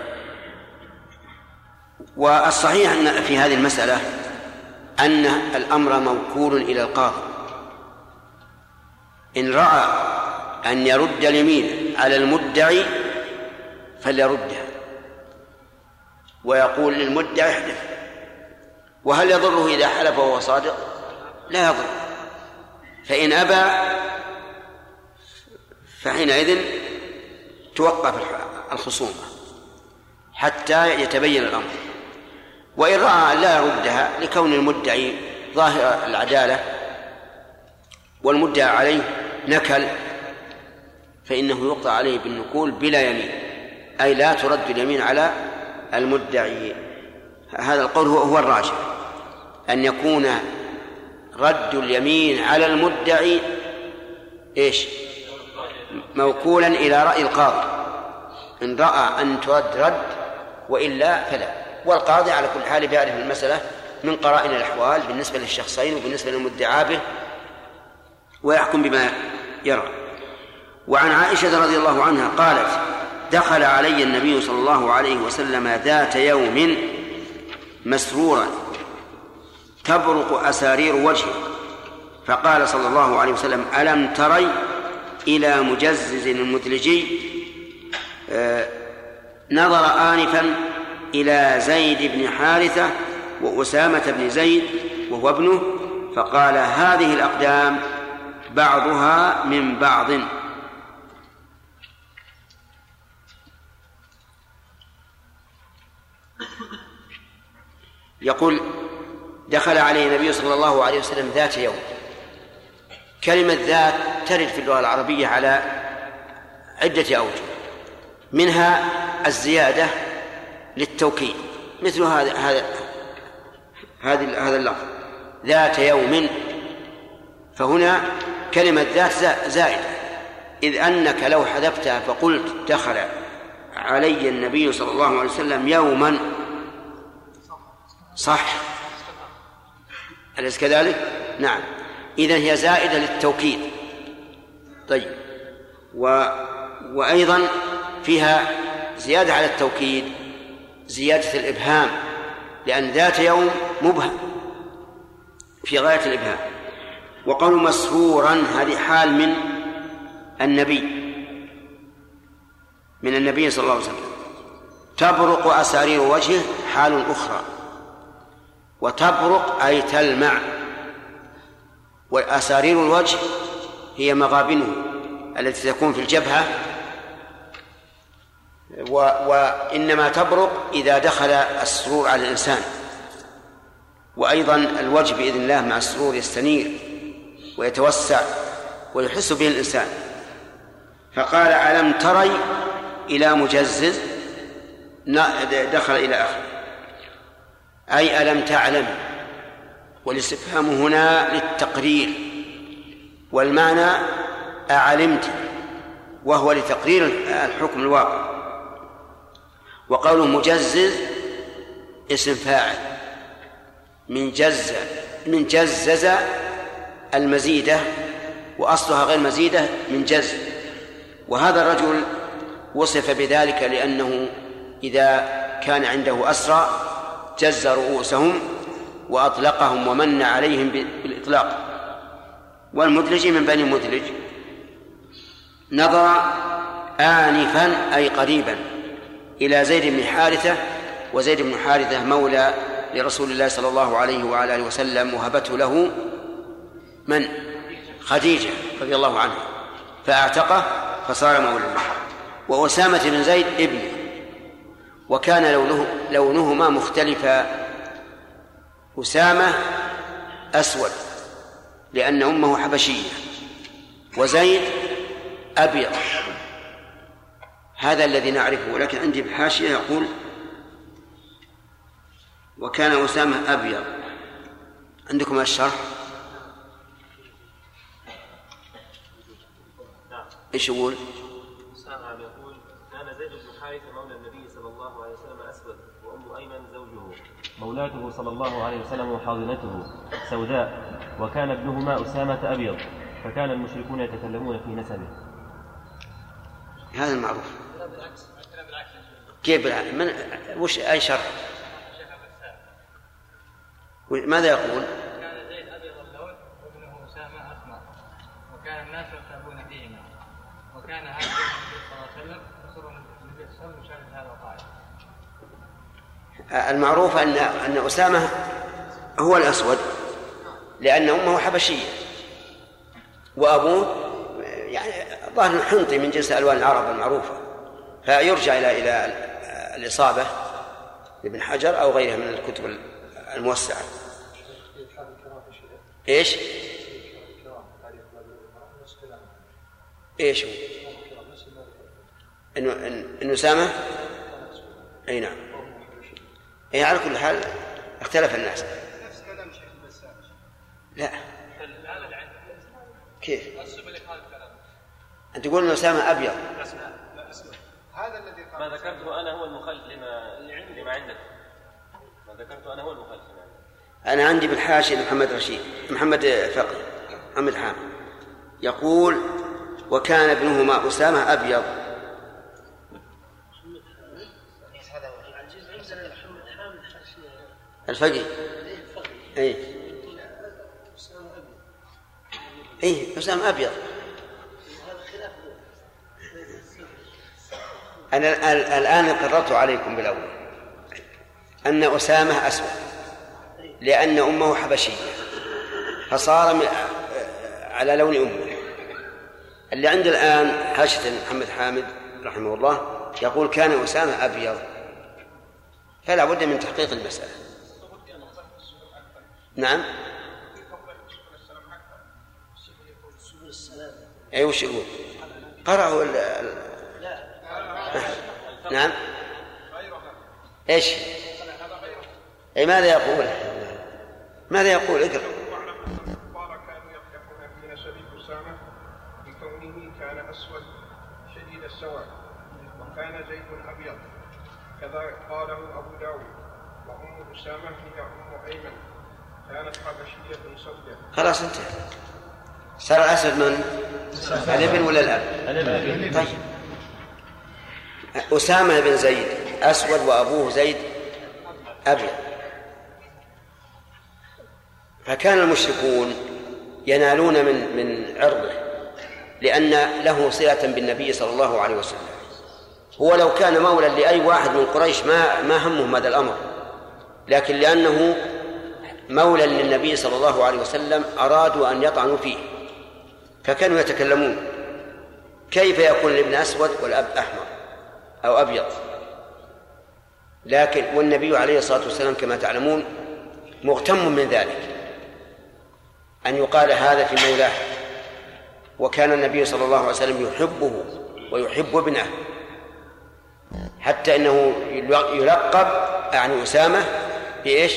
والصحيح أن في هذه المسألة أن الأمر موكول إلى القاضي. إن رأى أن يرد اليمين على المدعي فليردها ويقول للمدعي احلف وهل يضره إذا حلف وهو صادق؟ لا يضر فإن أبى فحينئذ توقف الخصومة حتى يتبين الأمر. وإن رأى لا يردها لكون المدعي ظاهر العدالة والمدعى عليه نكل فإنه يقطع عليه بالنكول بلا يمين أي لا ترد اليمين على المدعي هذا القول هو, هو الراجح أن يكون رد اليمين على المدعي إيش؟ موكولا إلى رأي القاضي إن رأى أن ترد رد وإلا فلا والقاضي على كل حال يعرف المسألة من قرائن الأحوال بالنسبة للشخصين وبالنسبة للمدعى به ويحكم بما يرى. وعن عائشة رضي الله عنها قالت دخل علي النبي صلى الله عليه وسلم ذات يوم مسرورا تبرق أسارير وجهه فقال صلى الله عليه وسلم ألم تري إلى مجزز المدلجي؟ آه، نظر آنفا إلى زيد بن حارثة وأسامة بن زيد وهو ابنه فقال هذه الأقدام بعضها من بعض. يقول دخل عليه النبي صلى الله عليه وسلم ذات يوم. كلمة ذات ترد في اللغة العربية على عدة أوجه. منها الزيادة للتوكيد. مثل هذا هذا هذا هذا اللفظ. ذات يوم. فهنا كلمة ذات زائدة. إذ أنك لو حذفتها فقلت دخل علي النبي صلى الله عليه وسلم يوما. صح؟ أليس كذلك؟ نعم. إذا هي زائدة للتوكيد. طيب. و وأيضا فيها زيادة على التوكيد زيادة الإبهام لأن ذات يوم مبهم في غاية الإبهام. وقول مسرورا هذه حال من النبي من النبي صلى الله عليه وسلم. تبرق أسارير وجهه حال أخرى. وتبرق أي تلمع. وأسارير الوجه هي مغابنه التي تكون في الجبهة. و وإنما تبرق إذا دخل السرور على الإنسان. وأيضا الوجه بإذن الله مع السرور يستنير. ويتوسع ويحس به الإنسان. فقال ألم تري إلى مجزز؟ دخل إلى آخره أي ألم تعلم؟ والاستفهام هنا للتقرير. والمعنى أعلمت وهو لتقرير الحكم الواقع. وقوله مجزز اسم فاعل. من جز من جزز المزيدة وأصلها غير مزيدة من جز وهذا الرجل وصف بذلك لأنه إذا كان عنده أسرى جز رؤوسهم وأطلقهم ومن عليهم بالإطلاق. والمدلج من بني مدلج نظر آنفا أي قريبا إلى زيد بن حارثة وزيد بن حارثة مولى لرسول الله صلى الله عليه وعلى آله وسلم وهبته له من؟ خديجة رضي الله عنها. فأعتقه فصار مولى له وأسامة بن زيد ابنه وكان لونه لونهما مختلفا. أسامة أسود لأن أمه حبشية. وزيد أبيض. هذا الذي نعرفه لكن عندي بحاشية يقول وكان أسامة أبيض. عندكم الشرح؟ إيش يقول؟ أسامة يقول كان زيد بن حارثة مولى النبي صلى الله عليه وسلم أسود وأم أيمن زوجه. مولاته صلى الله عليه وسلم وحاضنته سوداء وكان ابنهما أسامة أبيض فكان المشركون يتكلمون في نسبه. هذا المعروف كيف بالعكس من وش أي شرح؟ ماذا يقول كان زيد ابيض اللون وابنه اسامه اسمر وكان الناس يرتابون فيهما وكان هذا النبي صلى الله عليه وسلم يسر النبي صلى الله عليه وسلم مشاهد هذا القائل المعروف أن أن أسامة هو الأسود لأن أمه حبشية وأبوه يعني ظاهر حنطي من جنس ألوان العرب المعروفة فيرجع إلى إلى الإصابة لابن حجر أو غيرها من الكتب الموسعة إيش؟ إيش هو؟ انه إنه اسامه؟ أي نعم. اي على كل حال اختلف الناس. لا كيف؟ أنت تقول أن أسامة أبيض ما ذكرته أنا هو المخالف لما لما عندك ما ذكرته أنا هو المخالف لما عندك أنا عندي بالحاشية محمد رشيد محمد فقي محمد حامد يقول وكان ابنهما أسامة أبيض. الفقي أي أي أسامة أبيض. أنا الآن قررت عليكم بالأول. أن أسامة أسود. لأن أمه حبشية. فصار على لون أمه. اللي عند الآن حاشة محمد حامد رحمه الله يقول كان أسامة أبيض فلا بد من تحقيق المسألة. نعم. أي وش يقول؟ قرأه ال... نعم. إيش؟ إي ماذا يقول؟ ماذا يقول؟ اقرأ قال كانوا يفتحون في نسب أسامة لكونه كان أسود السواد وكان زيد أبيض كذا قاله أبو داود. وأم أسامة هي أم أيمن. كانت حبشية سوداء خلاص انتهى صار الاسود من؟ الابن ولا الأب؟ طيب. أسامة بن زيد. أسود وأبوه زيد أبيض. فكان المشركون ينالون من من عرضه. لأن له صلة بالنبي صلى الله عليه وسلم. هو لو كان مولا لأي واحد من قريش ما ما همهم هذا الأمر. لكن لأنه مولا للنبي صلى الله عليه وسلم أرادوا أن يطعنوا فيه. فكانوا يتكلمون. كيف يكون الابن أسود والأب أحمر أو أبيض؟ لكن والنبي عليه الصلاة والسلام كما تعلمون مغتم من ذلك. أن يقال هذا في مولاه. وكان النبي صلى الله عليه وسلم يحبه ويحب ابنه. حتى إنه يلقب يعني أسامة بإيش؟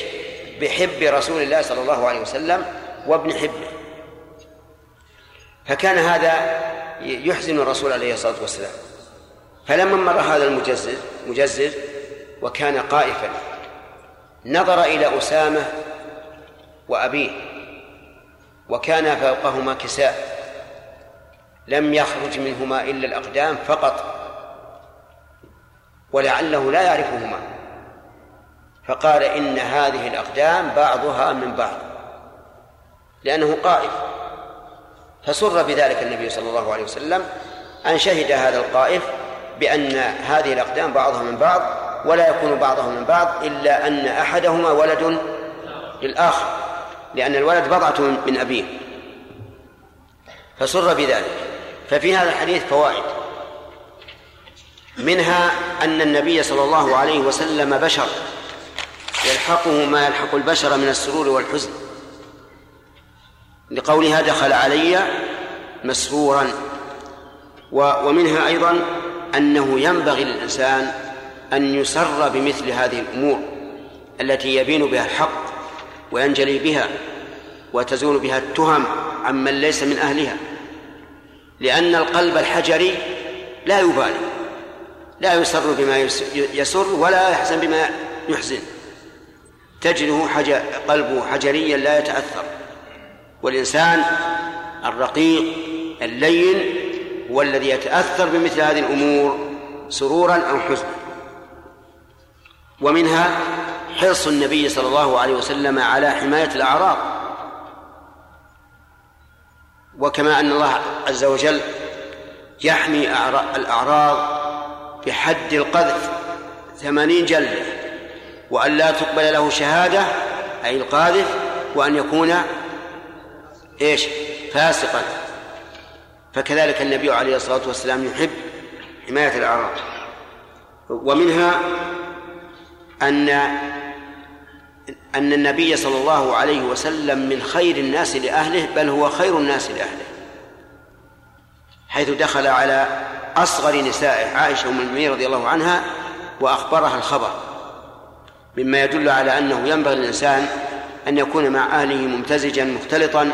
بحب رسول الله صلى الله عليه وسلم وابن حبه. فكان هذا يحزن الرسول عليه الصلاة والسلام. فلما مر هذا المجزز مجزز وكان قائفا نظر إلى أسامة وأبيه وكان فوقهما كساء. لم يخرج منهما إلا الأقدام فقط ولعله لا يعرفهما. فقال إن هذه الأقدام بعضها من بعض لأنه قائف فسر بذلك النبي صلى الله عليه وسلم أن شهد هذا القائف بأن هذه الأقدام بعضها من بعض ولا يكون بعضهم من بعض إلا أن أحدهما ولد للآخر لأن الولد بضعة من أبيه. فسر بذلك. ففي هذا الحديث فوائد. منها أن النبي صلى الله عليه وسلم بشر يلحقه ما يلحق البشر من السرور والحزن. لقولها دخل علي مسرورا ومنها أيضا أنه ينبغي للإنسان أن يسر بمثل هذه الأمور التي يبين بها الحق وينجلي بها وتزول بها التهم عمن ليس من أهلها. لأن القلب الحجري لا يبالي لا يسر بما يسر ولا يحزن بما يحزن. تجده حجر قلبه حجريا لا يتأثر. والإنسان الرقيق اللين هو الذي يتأثر بمثل هذه الأمور سرورا أو حزنا. ومنها حرص النبي صلى الله عليه وسلم على حماية الأعراض. وكما أن الله عز وجل يحمي الأعراض بحد القذف ثمانين جلدة وأن لا تقبل له شهادة أي القاذف وأن يكون إيش؟ فاسقا. فكذلك النبي عليه الصلاة والسلام يحب حماية الأعراض. ومنها أن أن النبي صلى الله عليه وسلم من خير الناس لأهله بل هو خير الناس لأهله. حيث دخل على أصغر نسائه عائشة أم المؤمنين رضي الله عنها وأخبرها الخبر. مما يدل على أنه ينبغي للإنسان أن يكون مع أهله ممتزجا مختلطا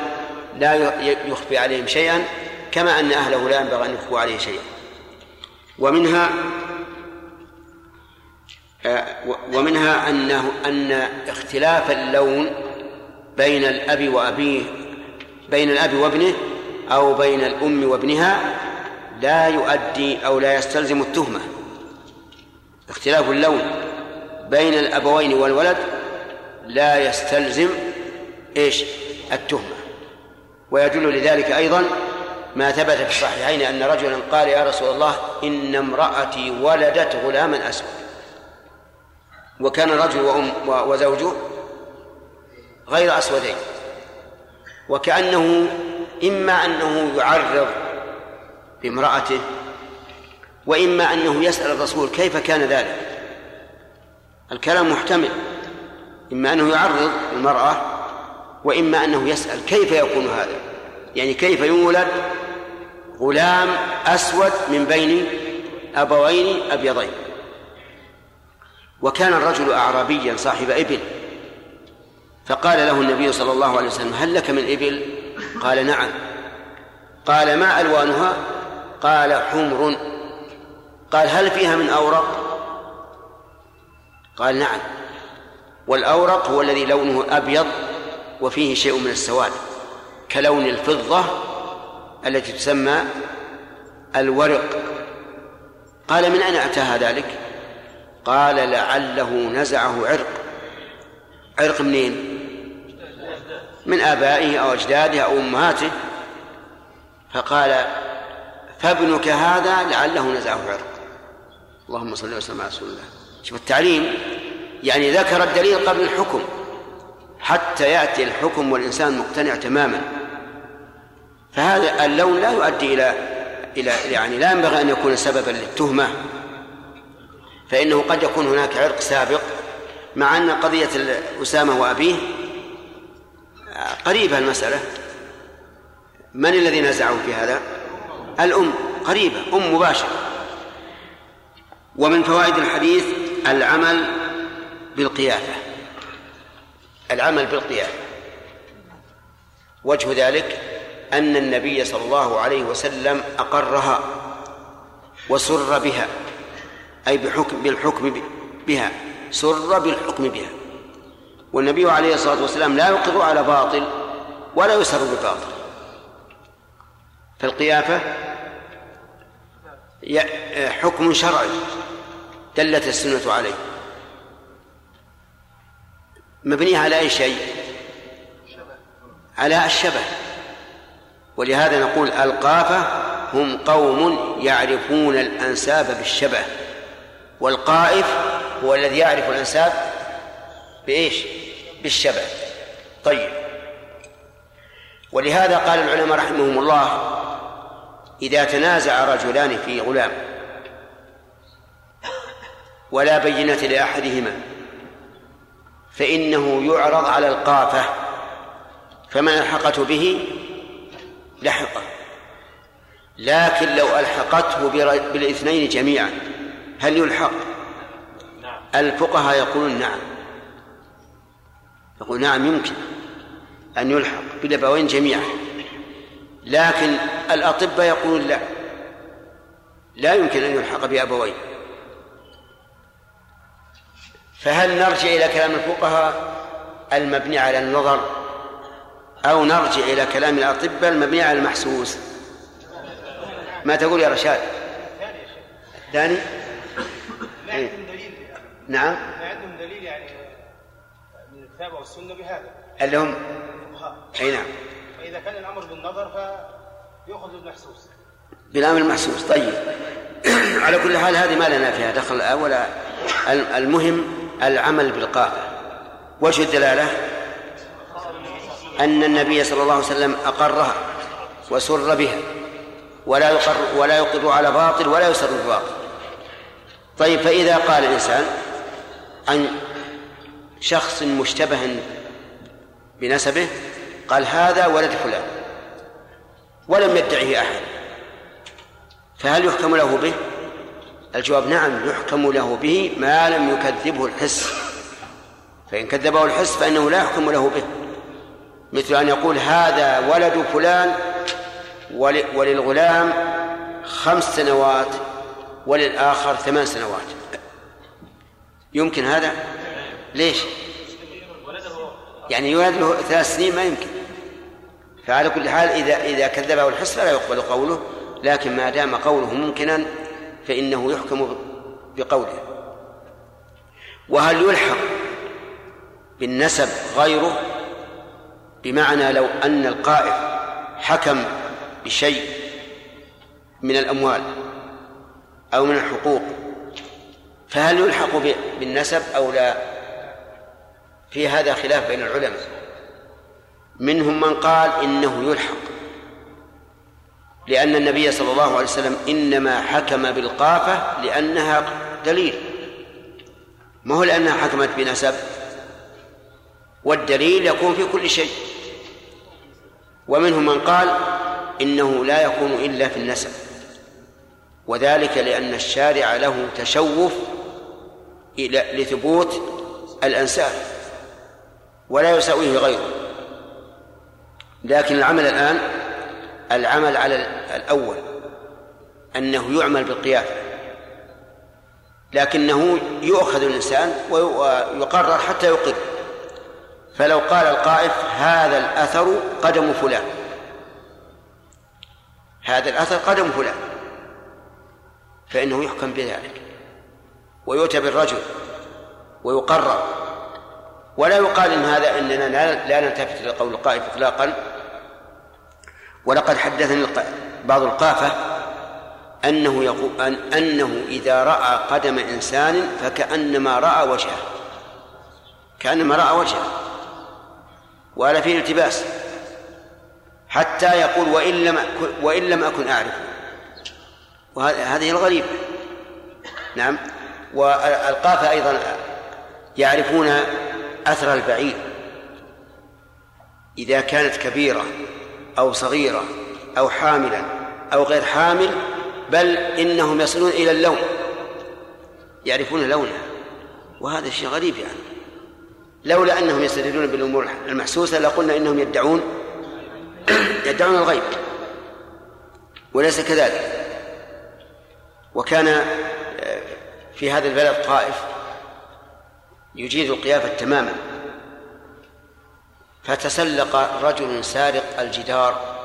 لا يخفي عليهم شيئا كما أن أهله لا ينبغي أن يخفوا عليه شيئا. ومنها ومنها أنه أن اختلاف اللون بين الأب وأبيه بين الأب وابنه أو بين الأم وابنها لا يؤدي أو لا يستلزم التهمة. اختلاف اللون بين الأبوين والولد لا يستلزم إيش؟ التهمة. ويدل لذلك أيضا ما ثبت في الصحيحين أن رجلا قال يا رسول الله إن امرأتي ولدت غلاما أسود. وكان الرجل وأم وزوجه غير أسودين. وكأنه إما أنه يعرض بامرأته وإما أنه يسأل الرسول كيف كان ذلك. الكلام محتمل. إما أنه يعرض المرأة وإما أنه يسأل كيف يكون هذا. يعني كيف يولد غلام أسود من بين أبوين أبيضين. وكان الرجل أعرابيا صاحب إبل. فقال له النبي صلى الله عليه وسلم هل لك من إبل؟ قال نعم. قال ما ألوانها؟ قال حمر. قال هل فيها من أورق؟ قال نعم. والأورق هو الذي لونه أبيض وفيه شيء من السواد كلون الفضة التي تسمى الورق. قال من أين أتاها ذلك؟ قال لعله نزعه عرق. عرق منين؟ من آبائه أو أجداده أو أمهاته. فقال فابنك هذا لعله نزعه عرق. اللهم صل وسلم على رسول الله. شوف التعليم يعني ذكر الدليل قبل الحكم. حتى يأتي الحكم والإنسان مقتنع تماما. فهذا اللون لا يؤدي إلى إلى يعني لا ينبغي أن يكون سببا للتهمة. فإنه قد يكون هناك عرق سابق مع أن قضية أسامة وأبيه قريبة المسألة. من الذي نزعه في هذا؟ الأم قريبة أم مباشرة. ومن فوائد الحديث العمل بالقيافة. العمل بالقيافة. وجه ذلك أن النبي صلى الله عليه وسلم أقرها وسر بها. أي بحكم بالحكم بها سر بالحكم بها. والنبي عليه الصلاة والسلام لا يقر على باطل ولا يسر بباطل. فالقيافة حكم شرعي دلت السنة عليه. مبنيها على أي شيء؟ على الشبه. ولهذا نقول القافة هم قوم يعرفون الأنساب بالشبه. والقائف هو الذي يعرف الأنساب بإيش؟ بالشبه طيب. ولهذا قال العلماء رحمهم الله إذا تنازع رجلان في غلام ولا بينة لأحدهما فإنه يعرض على القافة فمن ألحقته به؟ لحقه. لكن لو ألحقته بالإثنين جميعا هل يلحق؟ الفقهاء يقولون نعم. يقول نعم يمكن أن يلحق بالأبوين جميعا لكن الأطباء يقولون لا. لا يمكن أن يلحق بأبوين. فهل نرجع إلى كلام الفقهاء المبني على النظر؟ أو نرجع إلى كلام الأطباء المبني على المحسوس؟ ما تقول يا رشاد؟ إيه؟ نعم. ما عندهم دليل يعني من الكتاب والسنة بهذا. اللي هم أي نعم. فإذا كان الأمر بالنظر فيؤخذ بالمحسوس. بالأمر المحسوس. طيب. على كل حال هذه ما لنا فيها دخل. ولا المهم العمل بالقاعدة. وجه الدلالة؟ أن النبي صلى الله عليه وسلم أقرها وسر بها. ولا يقر ولا يقر على باطل ولا يسر بباطل. طيب فإذا قال الإنسان عن شخص مشتبه بنسبه قال هذا ولد فلان ولم يدعه أحد فهل يحكم له به؟ الجواب نعم يحكم له به ما لم يكذبه الحس فإن كذبه الحس فإنه لا يحكم له به مثل أن يقول هذا ولد فلان وللغلام خمس سنوات وللآخر ثمان سنوات. يمكن هذا؟ ليش؟ يعني يولد له ثلاث سنين ما يمكن. فعلى كل حال إذا إذا كذبه الحس فلا يقبل قوله لكن ما دام قوله ممكنا فإنه يحكم بقوله. وهل يلحق بالنسب غيره؟ بمعنى لو أن القائف حكم بشيء من الأموال. أو من الحقوق. فهل يلحق بالنسب أو لا؟ في هذا خلاف بين العلماء. منهم من قال إنه يلحق. لأن النبي صلى الله عليه وسلم إنما حكم بالقافة لأنها دليل. ما هو لأنها حكمت بنسب؟ والدليل يكون في كل شيء. ومنهم من قال إنه لا يكون إلا في النسب. وذلك لأن الشارع له تشوف لثبوت الأنساب ولا يساويه غيره. لكن العمل الآن العمل على الأول أنه يعمل بالقياس لكنه يؤخذ الإنسان ويقرر حتى يقر. فلو قال القائف هذا الأثر قدم فلان. هذا الأثر قدم فلان. فإنه يحكم بذلك. ويؤتى بالرجل ويقرر. ولا يقال إن هذا إننا لا نلتفت إلى قول القائف اطلاقا. ولقد حدثني بعض القافة أنه يقول أن أنه إذا رأى قدم إنسان فكأنما رأى وجهه. كأنما رأى وجهه. وهذا فيه التباس. حتى يقول وإن لم وإن لم أكن أعرفه. وهذه الغريبة نعم. والقافة أيضا يعرفون أثر البعير. إذا كانت كبيرة أو صغيرة أو حاملا أو غير حامل بل إنهم يصلون إلى اللون. يعرفون لونها. وهذا شيء غريب يعني. لولا أنهم يستدلون بالأمور المحسوسة لقلنا إنهم يدعون يدعون الغيب. وليس كذلك. وكان آه، في هذا البلد طائف يجيد القيافة تماما. فتسلق رجل سارق الجدار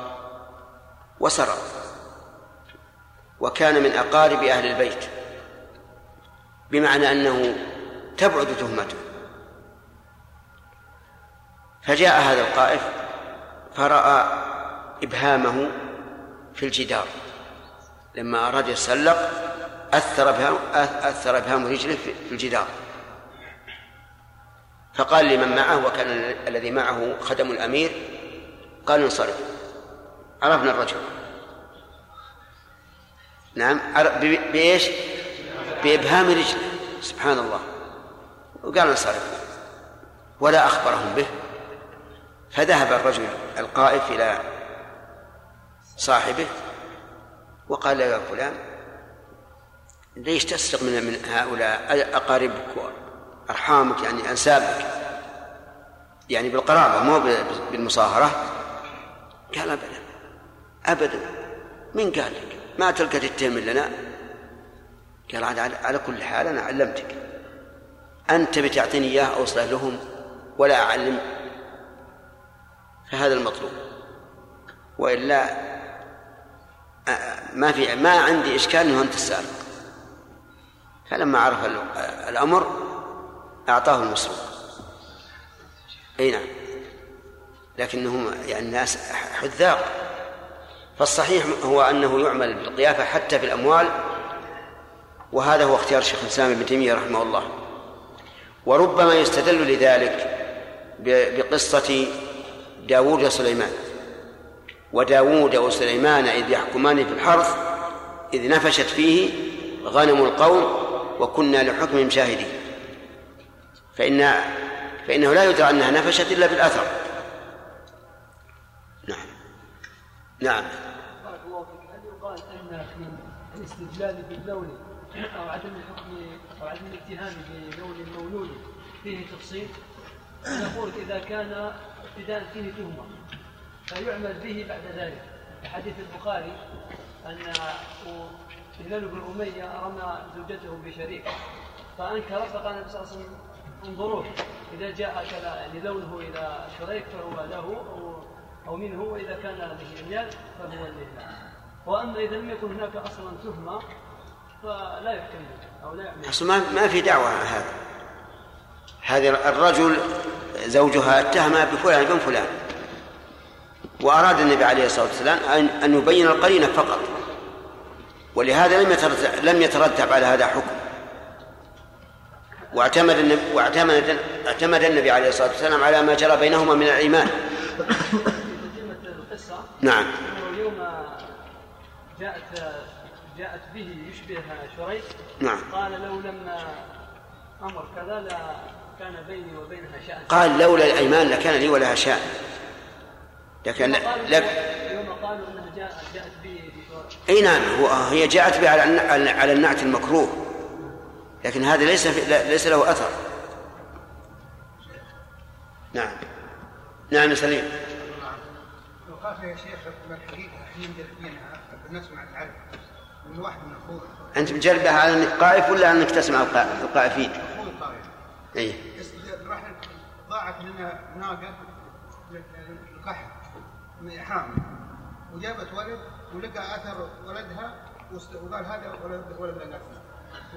وسرق وكان من أقارب أهل البيت بمعنى أنه تبعد تهمته. فجاء هذا القائف فرأى إبهامه في الجدار. لما أراد يتسلق أثر إبهام أثر إبهام رجله في الجدار. فقال لمن معه وكان الذي معه خدم الأمير قال انصرف. عرفنا الرجل. نعم بإيش؟ بإبهام رجله. سبحان الله. وقال انصرف. ولا أخبرهم به. فذهب الرجل القائف إلى صاحبه وقال له يا فلان ليش تسرق من من هؤلاء أقاربك وأرحامك يعني أنسابك. يعني بالقرابة مو بالمصاهرة. قال أبدا. أبدا. من قال لك؟ ما تلقى تتهم لنا. قال على, كل حال أنا علمتك. أنت بتعطيني إياه أوصله لهم ولا أعلم. فهذا المطلوب. وإلا ما في ما عندي إشكال أنه أنت السارق. فلما عرف الأمر أعطاه المسروق. أي نعم. لكنهم يعني الناس حذاق. فالصحيح هو أنه يعمل بالقيافة حتى في الأموال وهذا هو اختيار الشيخ الإسلام ابن تيمية رحمه الله. وربما يستدل لذلك بقصة داوود وسليمان. وداوود وسليمان إذ يحكمان في الحرث إذ نفشت فيه غنم القوم وكنا لحكمهم شاهدين. فإن فإنه لا يدرى أنها نفشت إلا بالأثر نعم. نعم. هل يقال أن في الاستدلال باللون أو عدم الحكم أو عدم الاتهام بلون المولود فيه تفصيل؟ نقول إذا كان ابتداء فيه تهمة. فيعمل به بعد ذلك. في حديث البخاري أن هلال بن أمية رمى زوجته بشريك فأنكر فقال النبي صلى الله عليه وسلم انظروه إذا جاء كذا يعني لونه إلى شريك فهو له أو أو منه وإذا كان به مياه فهو لله. وأما إذا لم يكن هناك أصلا تهمة فلا يحكم أو لا يعمل. أصلا ما في دعوة هذا. هذا الرجل زوجها اتهمها بفلان بن فلان وأراد النبي عليه الصلاة والسلام أن يبين القرينة فقط. ولهذا لم يترتب لم يترتب على هذا حكم. واعتمد النبي واعتمد اعتمد النبي عليه الصلاة والسلام على ما جرى بينهما من الإيمان. نعم. يوم جاءت جاءت به يشبه شريك نعم. قال لو لم أمر كذا لا كان بيني وبينها شأن. قال لولا الأيمان لكان لي ولها شأن. لكن لك يوم قالوا إنها جاءت جاءت به أي نعم هو هي جاءت به على على النعت المكروه. لكن هذا ليس ليس له أثر. نعم. نعم سليم. يا شيخ الحديث إحنا مجربينها نسمع العلم. من واحد من أخوه. أنت مجربها على انك قائف ولا أنك تسمع القائفين؟ أخوي قائف اي راح ضاعت لنا ناقة. حامل وجابت ولد ولقى أثر ولدها وقال هذا ولد ولد لنفسه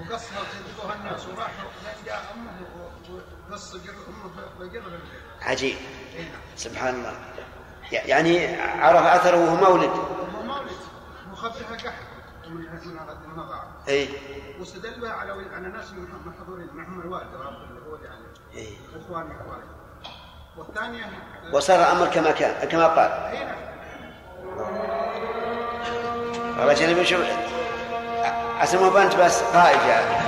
وقصها وصدقوها الناس وراحوا لين جاء أمه وقص أمه بجرها عجيب. سبحان الله. يعني عرف أثره وهو مولد. هو مولد. وخبزها قحط. من من المضاعف اي واستدل على على ناس من حضورين معهم الوالد اللي هو يعني اي اخوان اخوان وصار الأمر كما كان كما قال. والله جانب نشوف عسى ما بنت بس قائد يعني.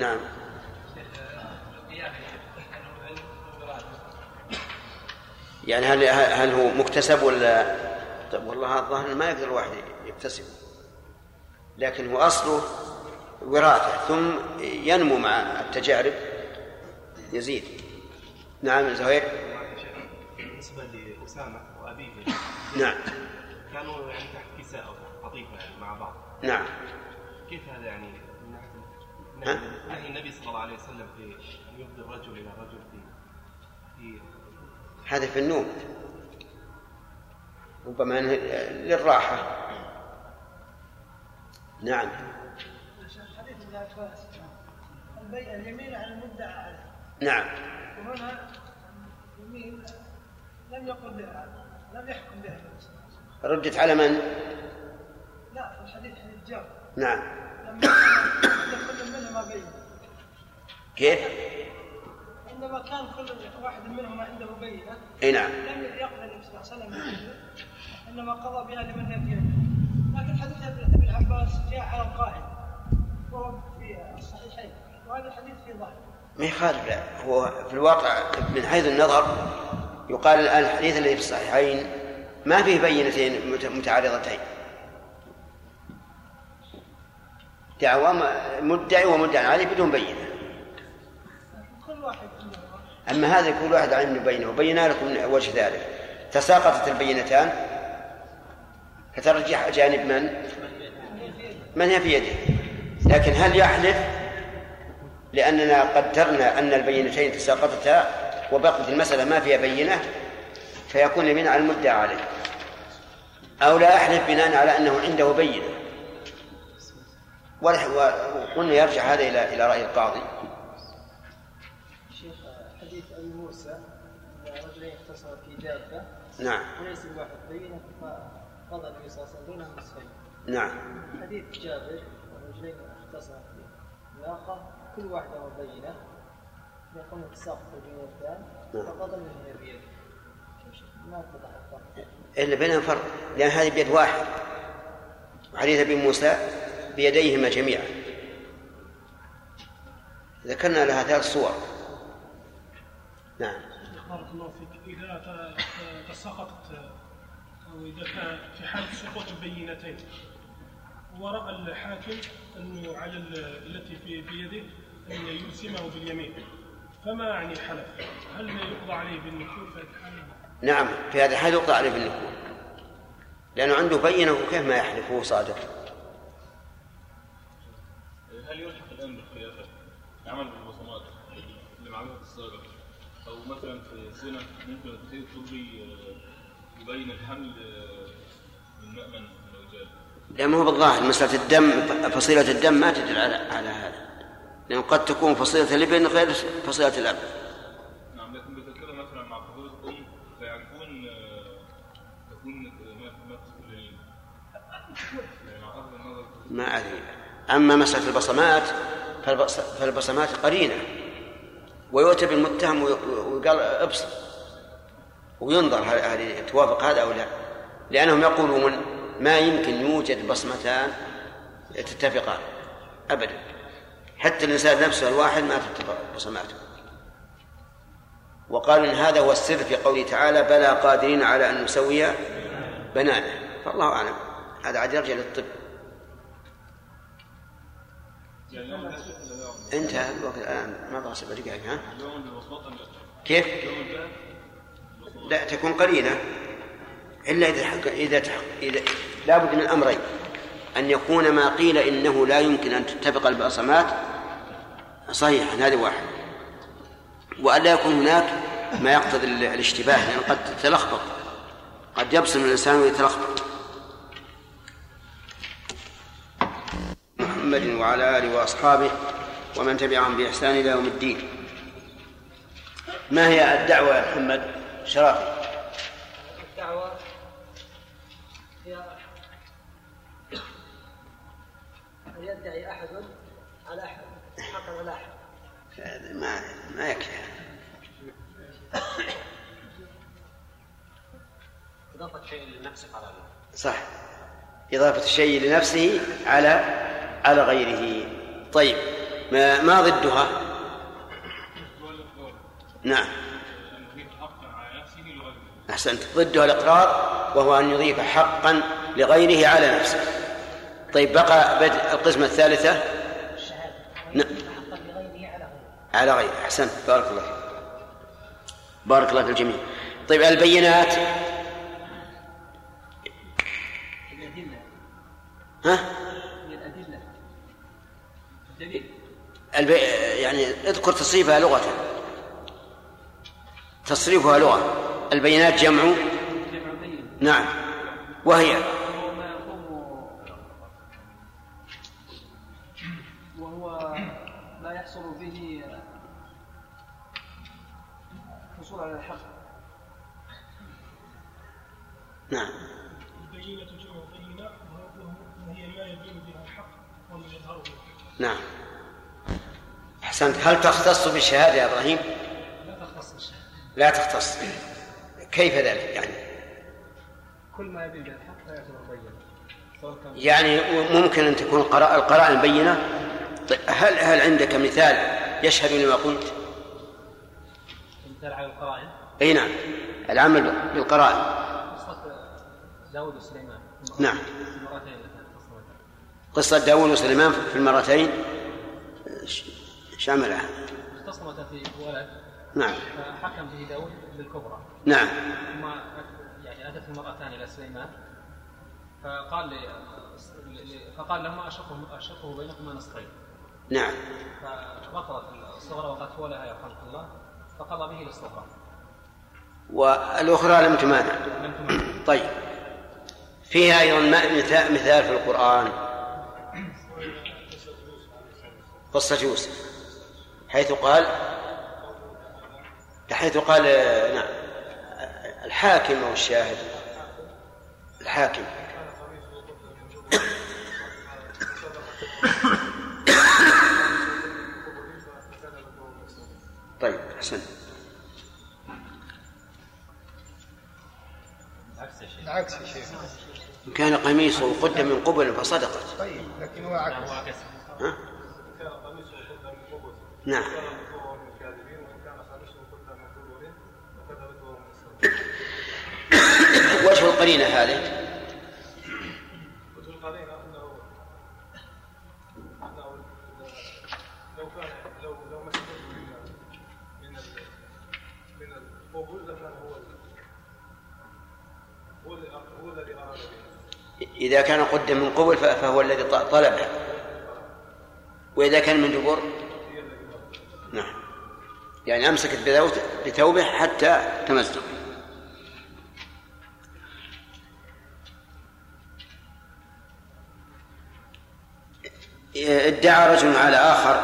نعم. يعني هل هل هو مكتسب ولا الظاهر ما يقدر الواحد يكتسبه لكن هو اصله وراثة ثم ينمو مع التجارب. يزيد. نعم زهير بالنسبة لأسامة وأبيه نعم. كانوا يعني تحت كساء أو تحت قطيفة يعني مع بعض. نعم. كيف هذا يعني؟ من ناحيه ها؟ نهي النبي صلى الله عليه وسلم في ان يفضي الرجل إلى الرجل في في هذا في النوم. ربما نعم حديث ابن عباس البيع اليمين على المدعى عليه نعم. وهنا يمين لم يقل بها لم يحكم بها ردت على من؟ لا في الحديث حديث جابر نعم. لما كل منهما بين كيف؟ عندما كان كل واحد منهما عنده بينة إي نعم. لم يقبل النبي صلى الله عليه وسلم إنما قضى بها لمن هي بيده لكن حديث ابن عباس جاء على القائل وهو في الصحيحين. وهذا الحديث في ظاهر ما يخالف لا هو في الواقع من حيث النظر يقال الآن الحديث الذي في الصحيحين ما فيه بينتين مت- متعارضتين. دعوى مدعي ومدعي عليه بدون بينة. كل واحد عنده أما هذا كل واحد عنده بينة وبينا لكم وجه ذلك. تساقطت البينتان فترجح جانب من؟ من هي في يده؟ لكن هل يحلف؟ لأننا قدرنا أن البينتين تساقطتا وبقت المسألة ما فيها بينة فيكون اليمين على المدعى عليه. أو لا يحلف بناء على أنه عنده بينة. وقلنا يرجع هذا إلى إلى رأي القاضي. شيخ حديث أبي موسى رجلين اختصروا في دابه نعم. وليس الواحد بينة فقضى النبي صلى الله عليه وسلم نصفين نعم. حديث جابر رجلين اختصروا في ناقة كل واحدة بينه يقوم التساقط البينتان نعم. فقضى منهما بيده ما اتضح الفرق. إلا بينهم فرق. لأن هذه بيد واحد. وحديث أبي موسى بيديهما جميعا. ذكرنا لها ثلاث صور. نعم. بارك الله فيك. ت- تساقطت أو إذا كان في حالة سقوط البينتين ورأى الحاكم أنه على ال- التي في في يده أن يلزمه باليمين. فما يعني حلف هل يقضى عليه بالنكول فيتحمل نعم في هذا الحال يقضى عليه بالنكول لأنه عنده بينة وكيف ما يحلف وهو صادق؟ هل يلحق الآن بالخلافة؟ عمل بالبصمات؟ اللي معلومه السابق أو مثلا في الزنا ممكن التفسير الطبي يبين الحمل من مأمن لا ما هو بالظاهر. مسألة الدم فصيلة الدم ما تدل على على هذا. لأنه قد تكون فصيلة الإبن غير فصيلة الأب. نعم لكن بتتكلم مثلا مع فضيلة الأم فيكون آه، تكون آه، ما أدري. أما مسألة البصمات فالبص- فالبصمات قرينة. ويؤتى بالمتهم وي- ويقال ابصر. وينظر هل هل توافق هذا أو لا. لأنهم يقولون ما يمكن يوجد بصمتان تتفقان أبدا. حتى الإنسان نفسه الواحد ما تتفق بصماته. وقالوا إن هذا هو السر في قوله تعالى بلى قادرين على أن نسوي بنانه فالله أعلم. هذا عاد يرجع للطب. انتهى. الوقت الآن. ما بقى سبع دقائق ها؟ كيف؟ لا تكون قرينة إلا إذا حق إذا تحق إذا لابد من أمرين أن يكون ما قيل إنه لا يمكن أن تتفق البصمات صحيحا هذه واحد. وأن لا يكون هناك ما يقتضي ال- الاشتباه لأن قد تتلخبط قد يبصم الإنسان ويتلخبط. محمد وعلى آله وأصحابه ومن تبعهم بإحسان إلى يوم الدين. ما هي الدعوة يا محمد؟ شرافي. الدعوة هي أن يدعي أحد على أحد حقا على أحد هذا ما ما يكفي. إضافة شيء لنفسك على الله صح. إضافة الشيء لنفسه على على غيره. طيب. ما, ما ضدها؟ نعم. أحسنت. ضدها الإقرار وهو أن يضيف حقا لغيره على نفسه. طيب بقى بدء القسمة الثالثة. نعم. على غيره. أحسنت. بارك الله فيك. بارك الله في الجميع. طيب البينات. الأدلة ها؟ البي... يعني اذكر تصريفها لغة. تصريفها لغة. البينات جمع. نعم. وهي. وهو ما يحصل به الحصول على الحق. نعم. البينة جمع بينة وهي ما يبين بها الحق وما يظهر نعم. أحسنت. هل تختص بالشهادة يا إبراهيم؟ لا تختص بالشهادة. لا تختص. كيف ذلك يعني؟ كل ما يبين الحق لا يعتبر بينة. يعني ممكن أن تكون القرائن بينة طيب هل هل عندك مثال يشهد لما قلت؟ مثال على القرائن أي نعم العمل بالقرائن قصة داود وسليمان. نعم. قصة داوود وسليمان في المرتين؟ ش- شاملة اختصمتا في ولد نعم. فحكم به داود بالكبرى. نعم. ثم يعني أتت المرأتان إلى سليمان فقال لي فقال لهما اشقه أشقه بينكما نصفين. نعم. فبطلت الصغرى وقد هو لها يرحمك الله فقضى به للصغرى. والأخرى لم تمانع. لم طيب. فيها أيضا ما- مثال مثال في القرآن. قصة يوسف. حيث قال حيث قال نعم. الحاكم أو الشاهد الحاكم. طيب أحسن. العكس يا شيخ إن كان قميصه قد من قبل فصدقت. طيب لكن هو عكس ها؟ نعم. وجه القرينة هذه؟ وجه القرينة أنه لو كان لو لو من من ال- من القبول لكان هو هو الذي أراد إذا كان قد من قبل فهو الذي طلبه. وإذا كان من دبر؟ نعم. يعني أمسكت بثوب- بثوبه حتى تمزق. ادعى رجل على آخر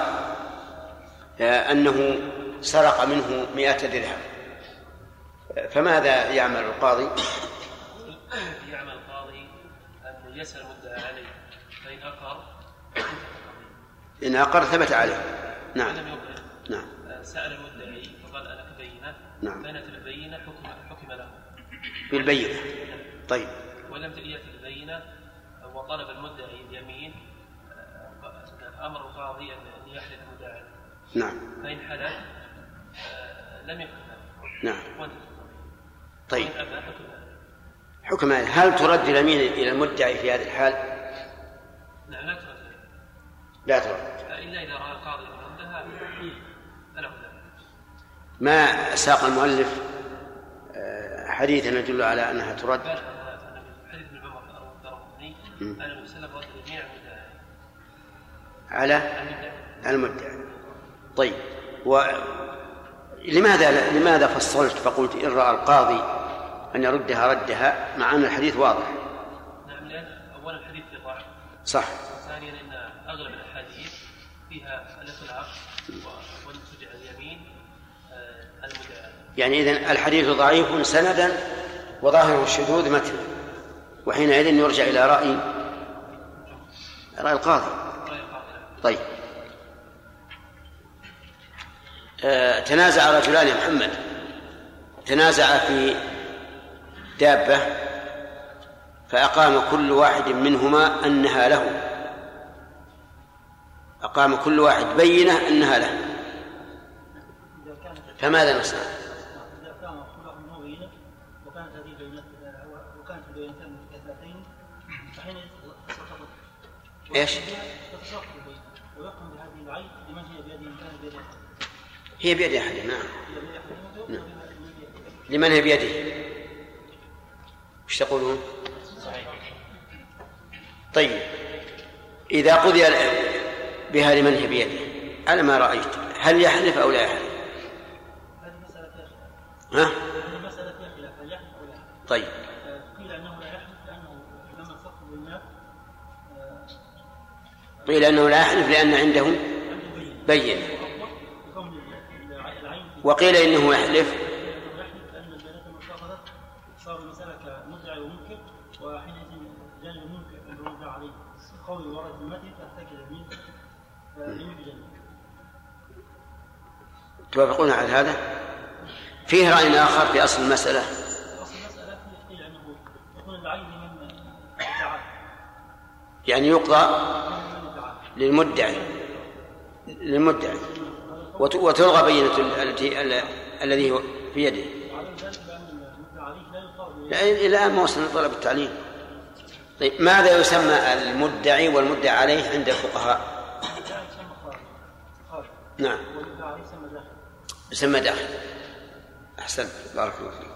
آه، أنه سرق منه مئة درهم. فماذا يعمل القاضي؟ يعمل القاضي أن يسأل المدعى عليه فإن أقر إن أقر ثبت عليه. نعم. نعم. سأل المدعي فقال أنا كبينة نعم. أتى البينة حكم حكم له. بالبينة. طيب. ولم يأتي البينة وطلب المدعي اليمين آه، أمر القاضي أن أن يحلف عليه. نعم. فإن حلف آه، لم يحكم له نعم. طيب. حكم هل ترد اليمين إلى المدعي في هذه الحال؟ نعم لا ترد لا ترد إلا إذا رأى القاضي ردها فله ذلك ما ساق المؤلف؟ آه، حديثا يدل على أنها ترد. حديث ابن عمر الدارقطني مم. أن النبي صلى الله عليه وسلم رد المدعي على المدعي طيب ولماذا لماذا فصلت؟ فقلت إن رأى القاضي أن يردها ردها مع أن الحديث واضح. نعم لأن أولا الحديث في ضعف. صح. ثانيا إن أغلب الأحاديث فيها الاطلاق و- وان تجعل اليمين آه، المدعى. يعني إذن الحديث ضعيف سندا وظاهره الشذوذ متن وحينئذ يرجع إلى رأي رأي القاضي. طيب آه، تنازع رجلان يا محمد تنازع في دابة فأقام كل واحد منهما أنها له أقام كل واحد بينة أنها له فماذا نصنع؟ وكانت البينتان فحين إيش؟ هي بيد أحد نعم. لمن هي بيده؟ وش تقولون؟ طيب إذا قضي بها لمن هي بيده؟ على ما رأيت. هل يحلف أو لا يحلف؟ ها؟ طيب. قيل أنه لا يحلف آه، قيل أنه لا يحلف لأن عنده بين بكون العين وقيل إنه يحلف. توافقون على هذا؟ فيه رأي آخر في أصل المسألة؟ أصل المسألة قيل أنه العين يعني يقضى للمدعي للمدعي. وتلغى بينة ال- التي ال- الذي هو في يده. عليه لا الآن ما وصلنا طلب التعليم. طيب ماذا يسمى المدعي والمدعى عليه عند الفقهاء؟ نعم. يسمى داخل. أحسنت بارك الله فيك.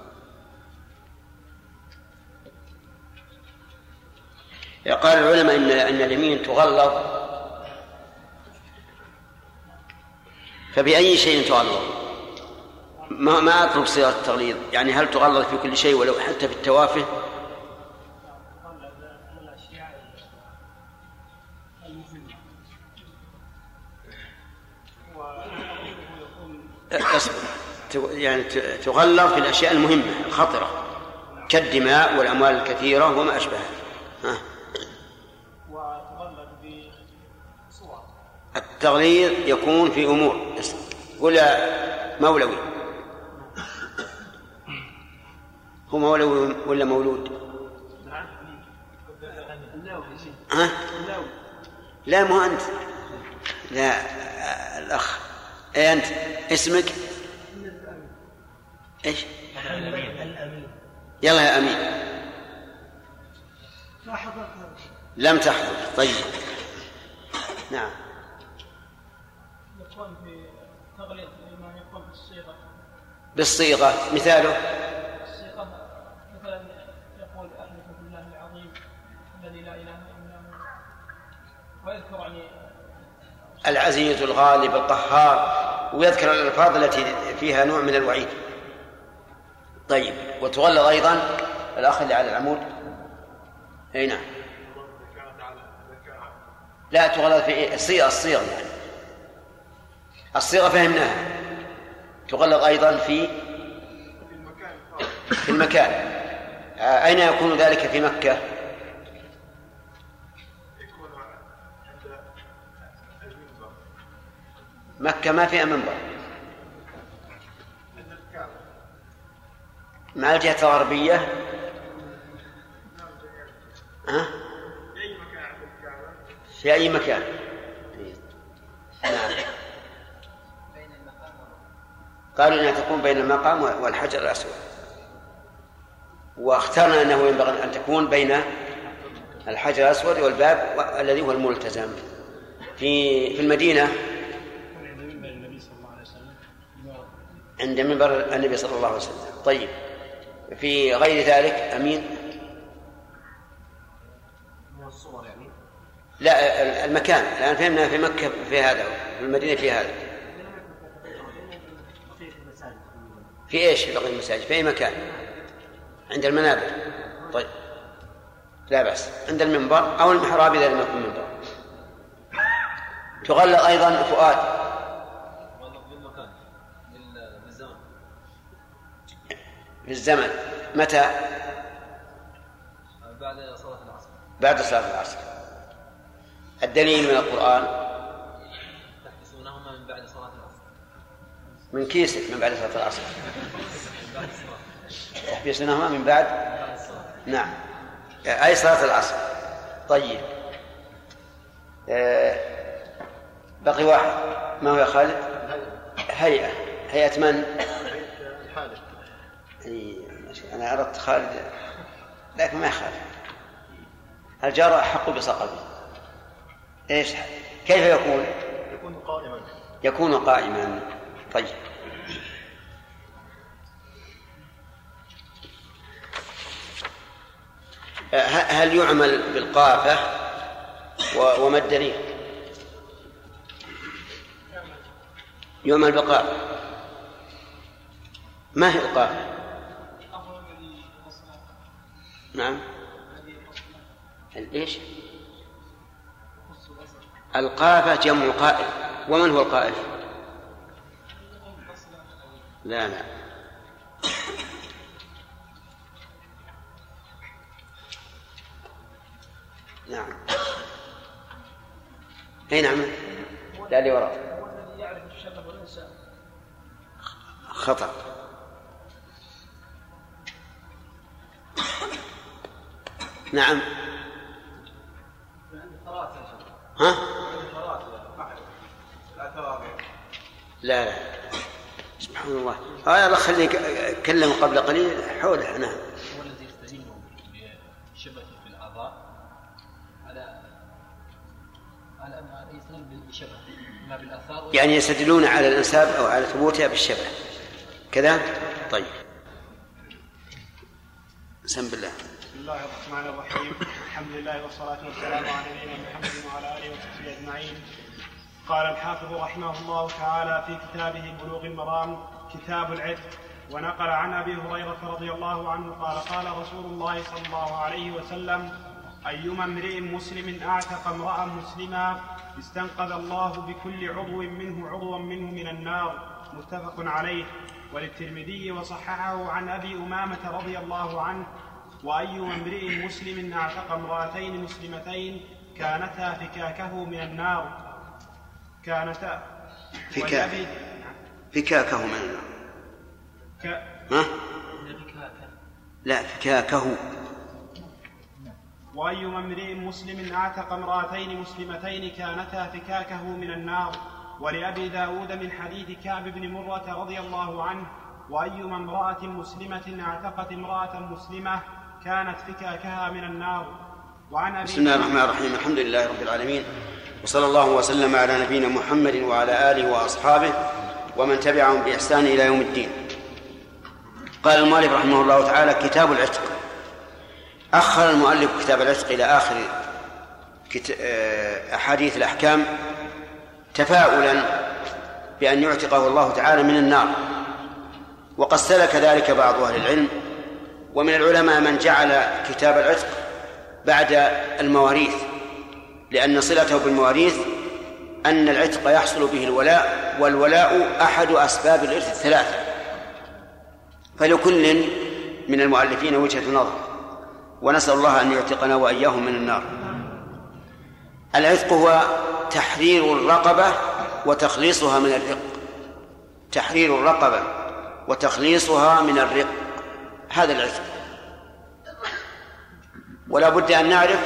قال العلماء ان إن اليمين تغلظ فبأي شيء تغلظ؟ ما ما اطلب صيغه التغليظ، يعني هل تغلظ في كل شيء ولو حتى في التوافه؟ يعني تغلظ في الأشياء المهمة الخطرة كالدماء والأموال الكثيرة وما أشبهها التغليظ يكون في أمور قل مولوي؟ هو مولوي ولا مولود؟ ها؟ لا مو أنت. لا الأخ. اي أنت؟ اسمك؟ إيش؟ يلا يا هذا لم تحضر. طيب. نعم يكون في الصيغة. بالصيغة مثاله؟ الصيغة مثلا يقول أحلف بالله العظيم الذي لا إله إلا هو. ويذكر يعني العزيز الغالب القهار ويذكر الألفاظ التي فيها نوع من الوعيد. طيب وتغلظ أيضا؟ الأخ اللي على العمود. أي نعم. لا تغلظ في الصيغة الصيغ يعني. الصيغة فهمناها. تغلظ أيضا في في المكان. آه، أين يكون ذلك في مكة؟ مكة ما فيها منبر. مع الجهة الغربية. ها؟ في أي مكان؟ نعم. قالوا إنها تكون بين المقام والحجر الأسود. واخترنا أنه ينبغي أن تكون بين الحجر الأسود والباب الذي هو الملتزم. في في وسلم عند منبر النبي صلى الله عليه وسلم. طيب في غير ذلك يعني لا المكان. الآن فهمنا في مكة في هذا في المدينة في هذا. في إيش في بقية المساجد؟ في أي مكان؟ عند المنابر. طيب. لا بأس. عند المنبر أو المحراب إذا لم يكن منبر. تغلق أيضا فؤاد بالزمن الزمن. متى؟ بعد صلاة العصر. بعد صلاة العصر. الدليل من القرآن تحبسونهما من بعد صلاة العصر من كيسك من بعد صلاة العصر. الصلاة تحبسونهما من بعد؟ نعم. أي صلاة العصر. طيب. آه، بقي واحد. ما هو يا خالد؟ هيئة. هيئة من؟ أنا أردت خالد لكن ما يخالف. الجار أحق بصقبه إيش؟ كيف يكون؟ يكون قائما. يكون قائما. طيب. هل يعمل بالقافة؟ وما الدليل؟ يعمل بالقافة ما هي القافة؟ نعم. إيش؟ القافة جمع قائف ومن هو القائف لا لا. نعم. أي نعم. لا اللي وراء. خطأ. نعم. ها؟ لا لا. سبحان الله. آه الله خليني أكلم قبل قليل. حوله نعم. يعني يستدلون على الانساب أو على ثبوتها بالشبه. كذا؟ طيب. بسم بالله. بسم الله الرحمن الرحيم. الحمد لله والصلاة والسلام على نبينا محمد وعلى آله وصحبه أجمعين. قال الحافظ رحمه الله تعالى في كتابه بلوغ المرام كتاب العتق ونقل عن أبي هريرة رضي الله عنه قال قال رسول الله صلى الله عليه وسلم أيما امرئ مسلم أعتق امرأ مسلما استنقذ الله بكل عضو منه عضوا منه من النار متفق عليه. وللترمذي وصححه عن أبي أمامة رضي الله عنه وأي امرئ مسلم أعتق امرأتين مسلمتين كانتا فكاكه من النار. كانتا. فكاك. ولأبي- فكاكه من النار. ك... ها؟ لا فكاكه. وأيما امرئ مسلم أعتق امرأتين مسلمتين كانتا فكاكه من النار ولأبي داود من حديث كعب بن مرة رضي الله عنه وأيما امرأة مسلمة أعتقت امرأة مسلمة كانت فكاكها من النار. وعن أبي بسم الله الرحمن الرحيم الحمد لله رب العالمين وصلى الله وسلم على نبينا محمد وعلى آله وأصحابه ومن تبعهم بإحسان إلى يوم الدين. قال المؤلف رحمه الله تعالى كتاب العتق. أخر المؤلف كتاب العتق إلى آخر كت... آه، أحاديث الأحكام تفاؤلا بأن يعتقه الله تعالى من النار. وقد سلك ذلك بعض أهل العلم ومن العلماء من جعل كتاب العتق بعد المواريث لأن صلته بالمواريث أن العتق يحصل به الولاء والولاء أحد أسباب الإرث الثلاثة. فلكل من المؤلفين وجهة نظر. ونسأل الله أن يعتقنا وإياهم من النار. العتق هو تحرير الرقبة وتخليصها من الرق. تحرير الرقبة وتخليصها من الرق. هذا العتق. ولا بد أن نعرف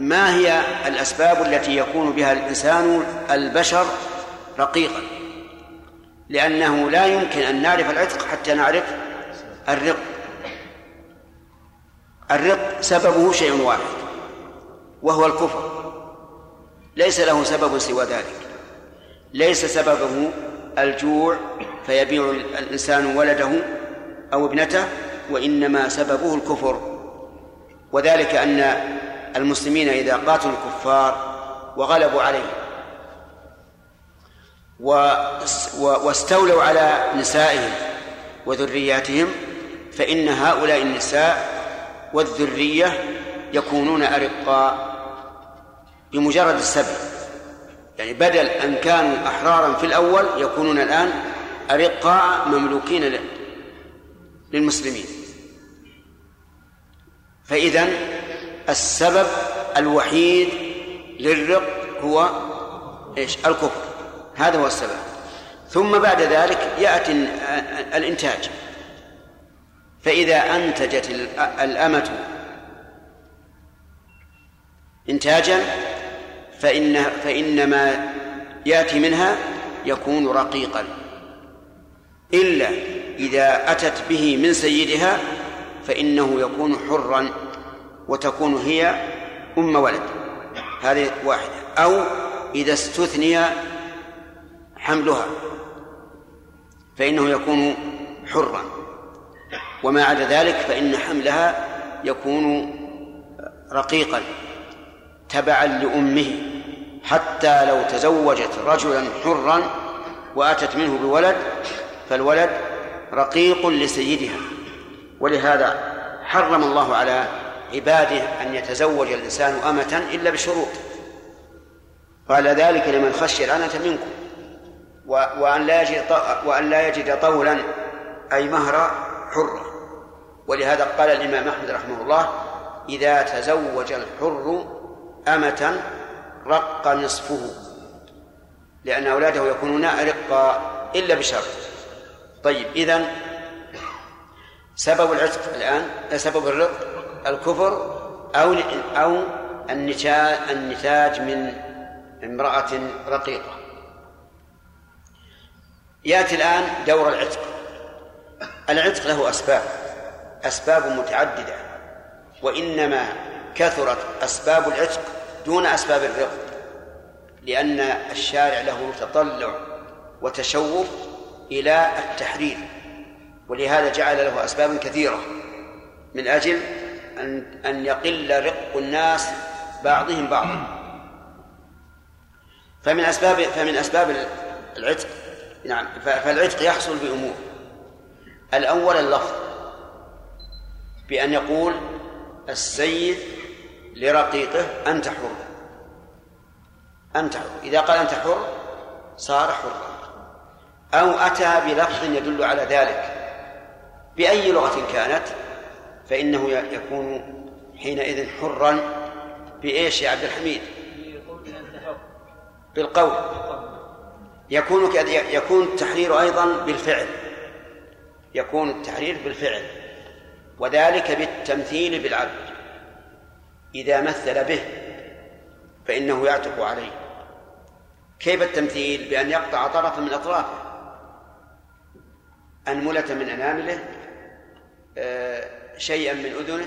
ما هي الأسباب التي يكون بها الإنسان البشر رقيقا. لأنه لا يمكن أن نعرف العتق حتى نعرف الرق. الرق سببه شيء واحد وهو الكفر. ليس له سبب سوى ذلك. ليس سببه الجوع فيبيع الإنسان ولده أو ابنته وإنما سببه الكفر. وذلك أن المسلمين إذا قاتلوا الكفار وغلبوا عليهم واستولوا على نسائهم وذرياتهم فإن هؤلاء النساء والذرية يكونون أرقاء بمجرد السبب. يعني بدل أن كانوا أحرارا في الأول يكونون الآن أرقاء مملوكين للمسلمين. فإذا السبب الوحيد للرق هو إيش؟ الكفر. هذا هو السبب. ثم بعد ذلك يأتي الإنتاج. فإذا أنتجت الأمة إنتاجا فإن فإن ما يأتي منها يكون رقيقا. إلا إذا أتت به من سيدها فإنه يكون حرا وتكون هي أم ولد. هذه واحدة. أو إذا استثني حملها فإنه يكون حرا. وما عدا ذلك فإن حملها يكون رقيقا تبعا لأمه حتى لو تزوجت رجلا حرا وأتت منه بولد فالولد رقيق لسيدها. ولهذا حرم الله على عباده أن يتزوج الإنسان أمة إلا بشروط. قال ذلك لمن خشي العنة منكم. وأن لا يجد وأن لا يجد طولا أي مهر حرة. ولهذا قال الإمام أحمد رحمه الله إذا تزوج الحر أمة رق نصفه لأن أولاده يكونون أرقا إلا بشرط طيب إذن سبب العتق الآن سبب الرق الكفر أو أو النتاج النتاج من امرأة رقيقة. يأتي الآن دور العتق. العتق له أسباب. أسباب متعددة وإنما كثرت أسباب العتق دون أسباب الرق لأن الشارع له تطلع وتشوف إلى التحرير ولهذا جعل له أسبابا كثيرة من أجل أن أن يقل رق الناس بعضهم بعضا. فمن أسباب فمن أسباب العتق نعم فالعتق يحصل بأمور. الأول اللفظ. بأن يقول السيد لرقيقه أنت حر. أنت حر. إذا قال أنت حر صار حرا. أو أتى بلفظ يدل على ذلك. بأي لغة كانت؟ فإنه يكون حينئذ حرا بإيش يا عبد الحميد؟ بالقول. يكون يكون التحرير أيضا بالفعل. يكون التحرير بالفعل. وذلك بالتمثيل بالعبد. إذا مثل به فإنه يعتق عليه. كيف التمثيل؟ بأن يقطع طرفا من أطرافه. أنملة من أنامله آه، شيئا من أذنه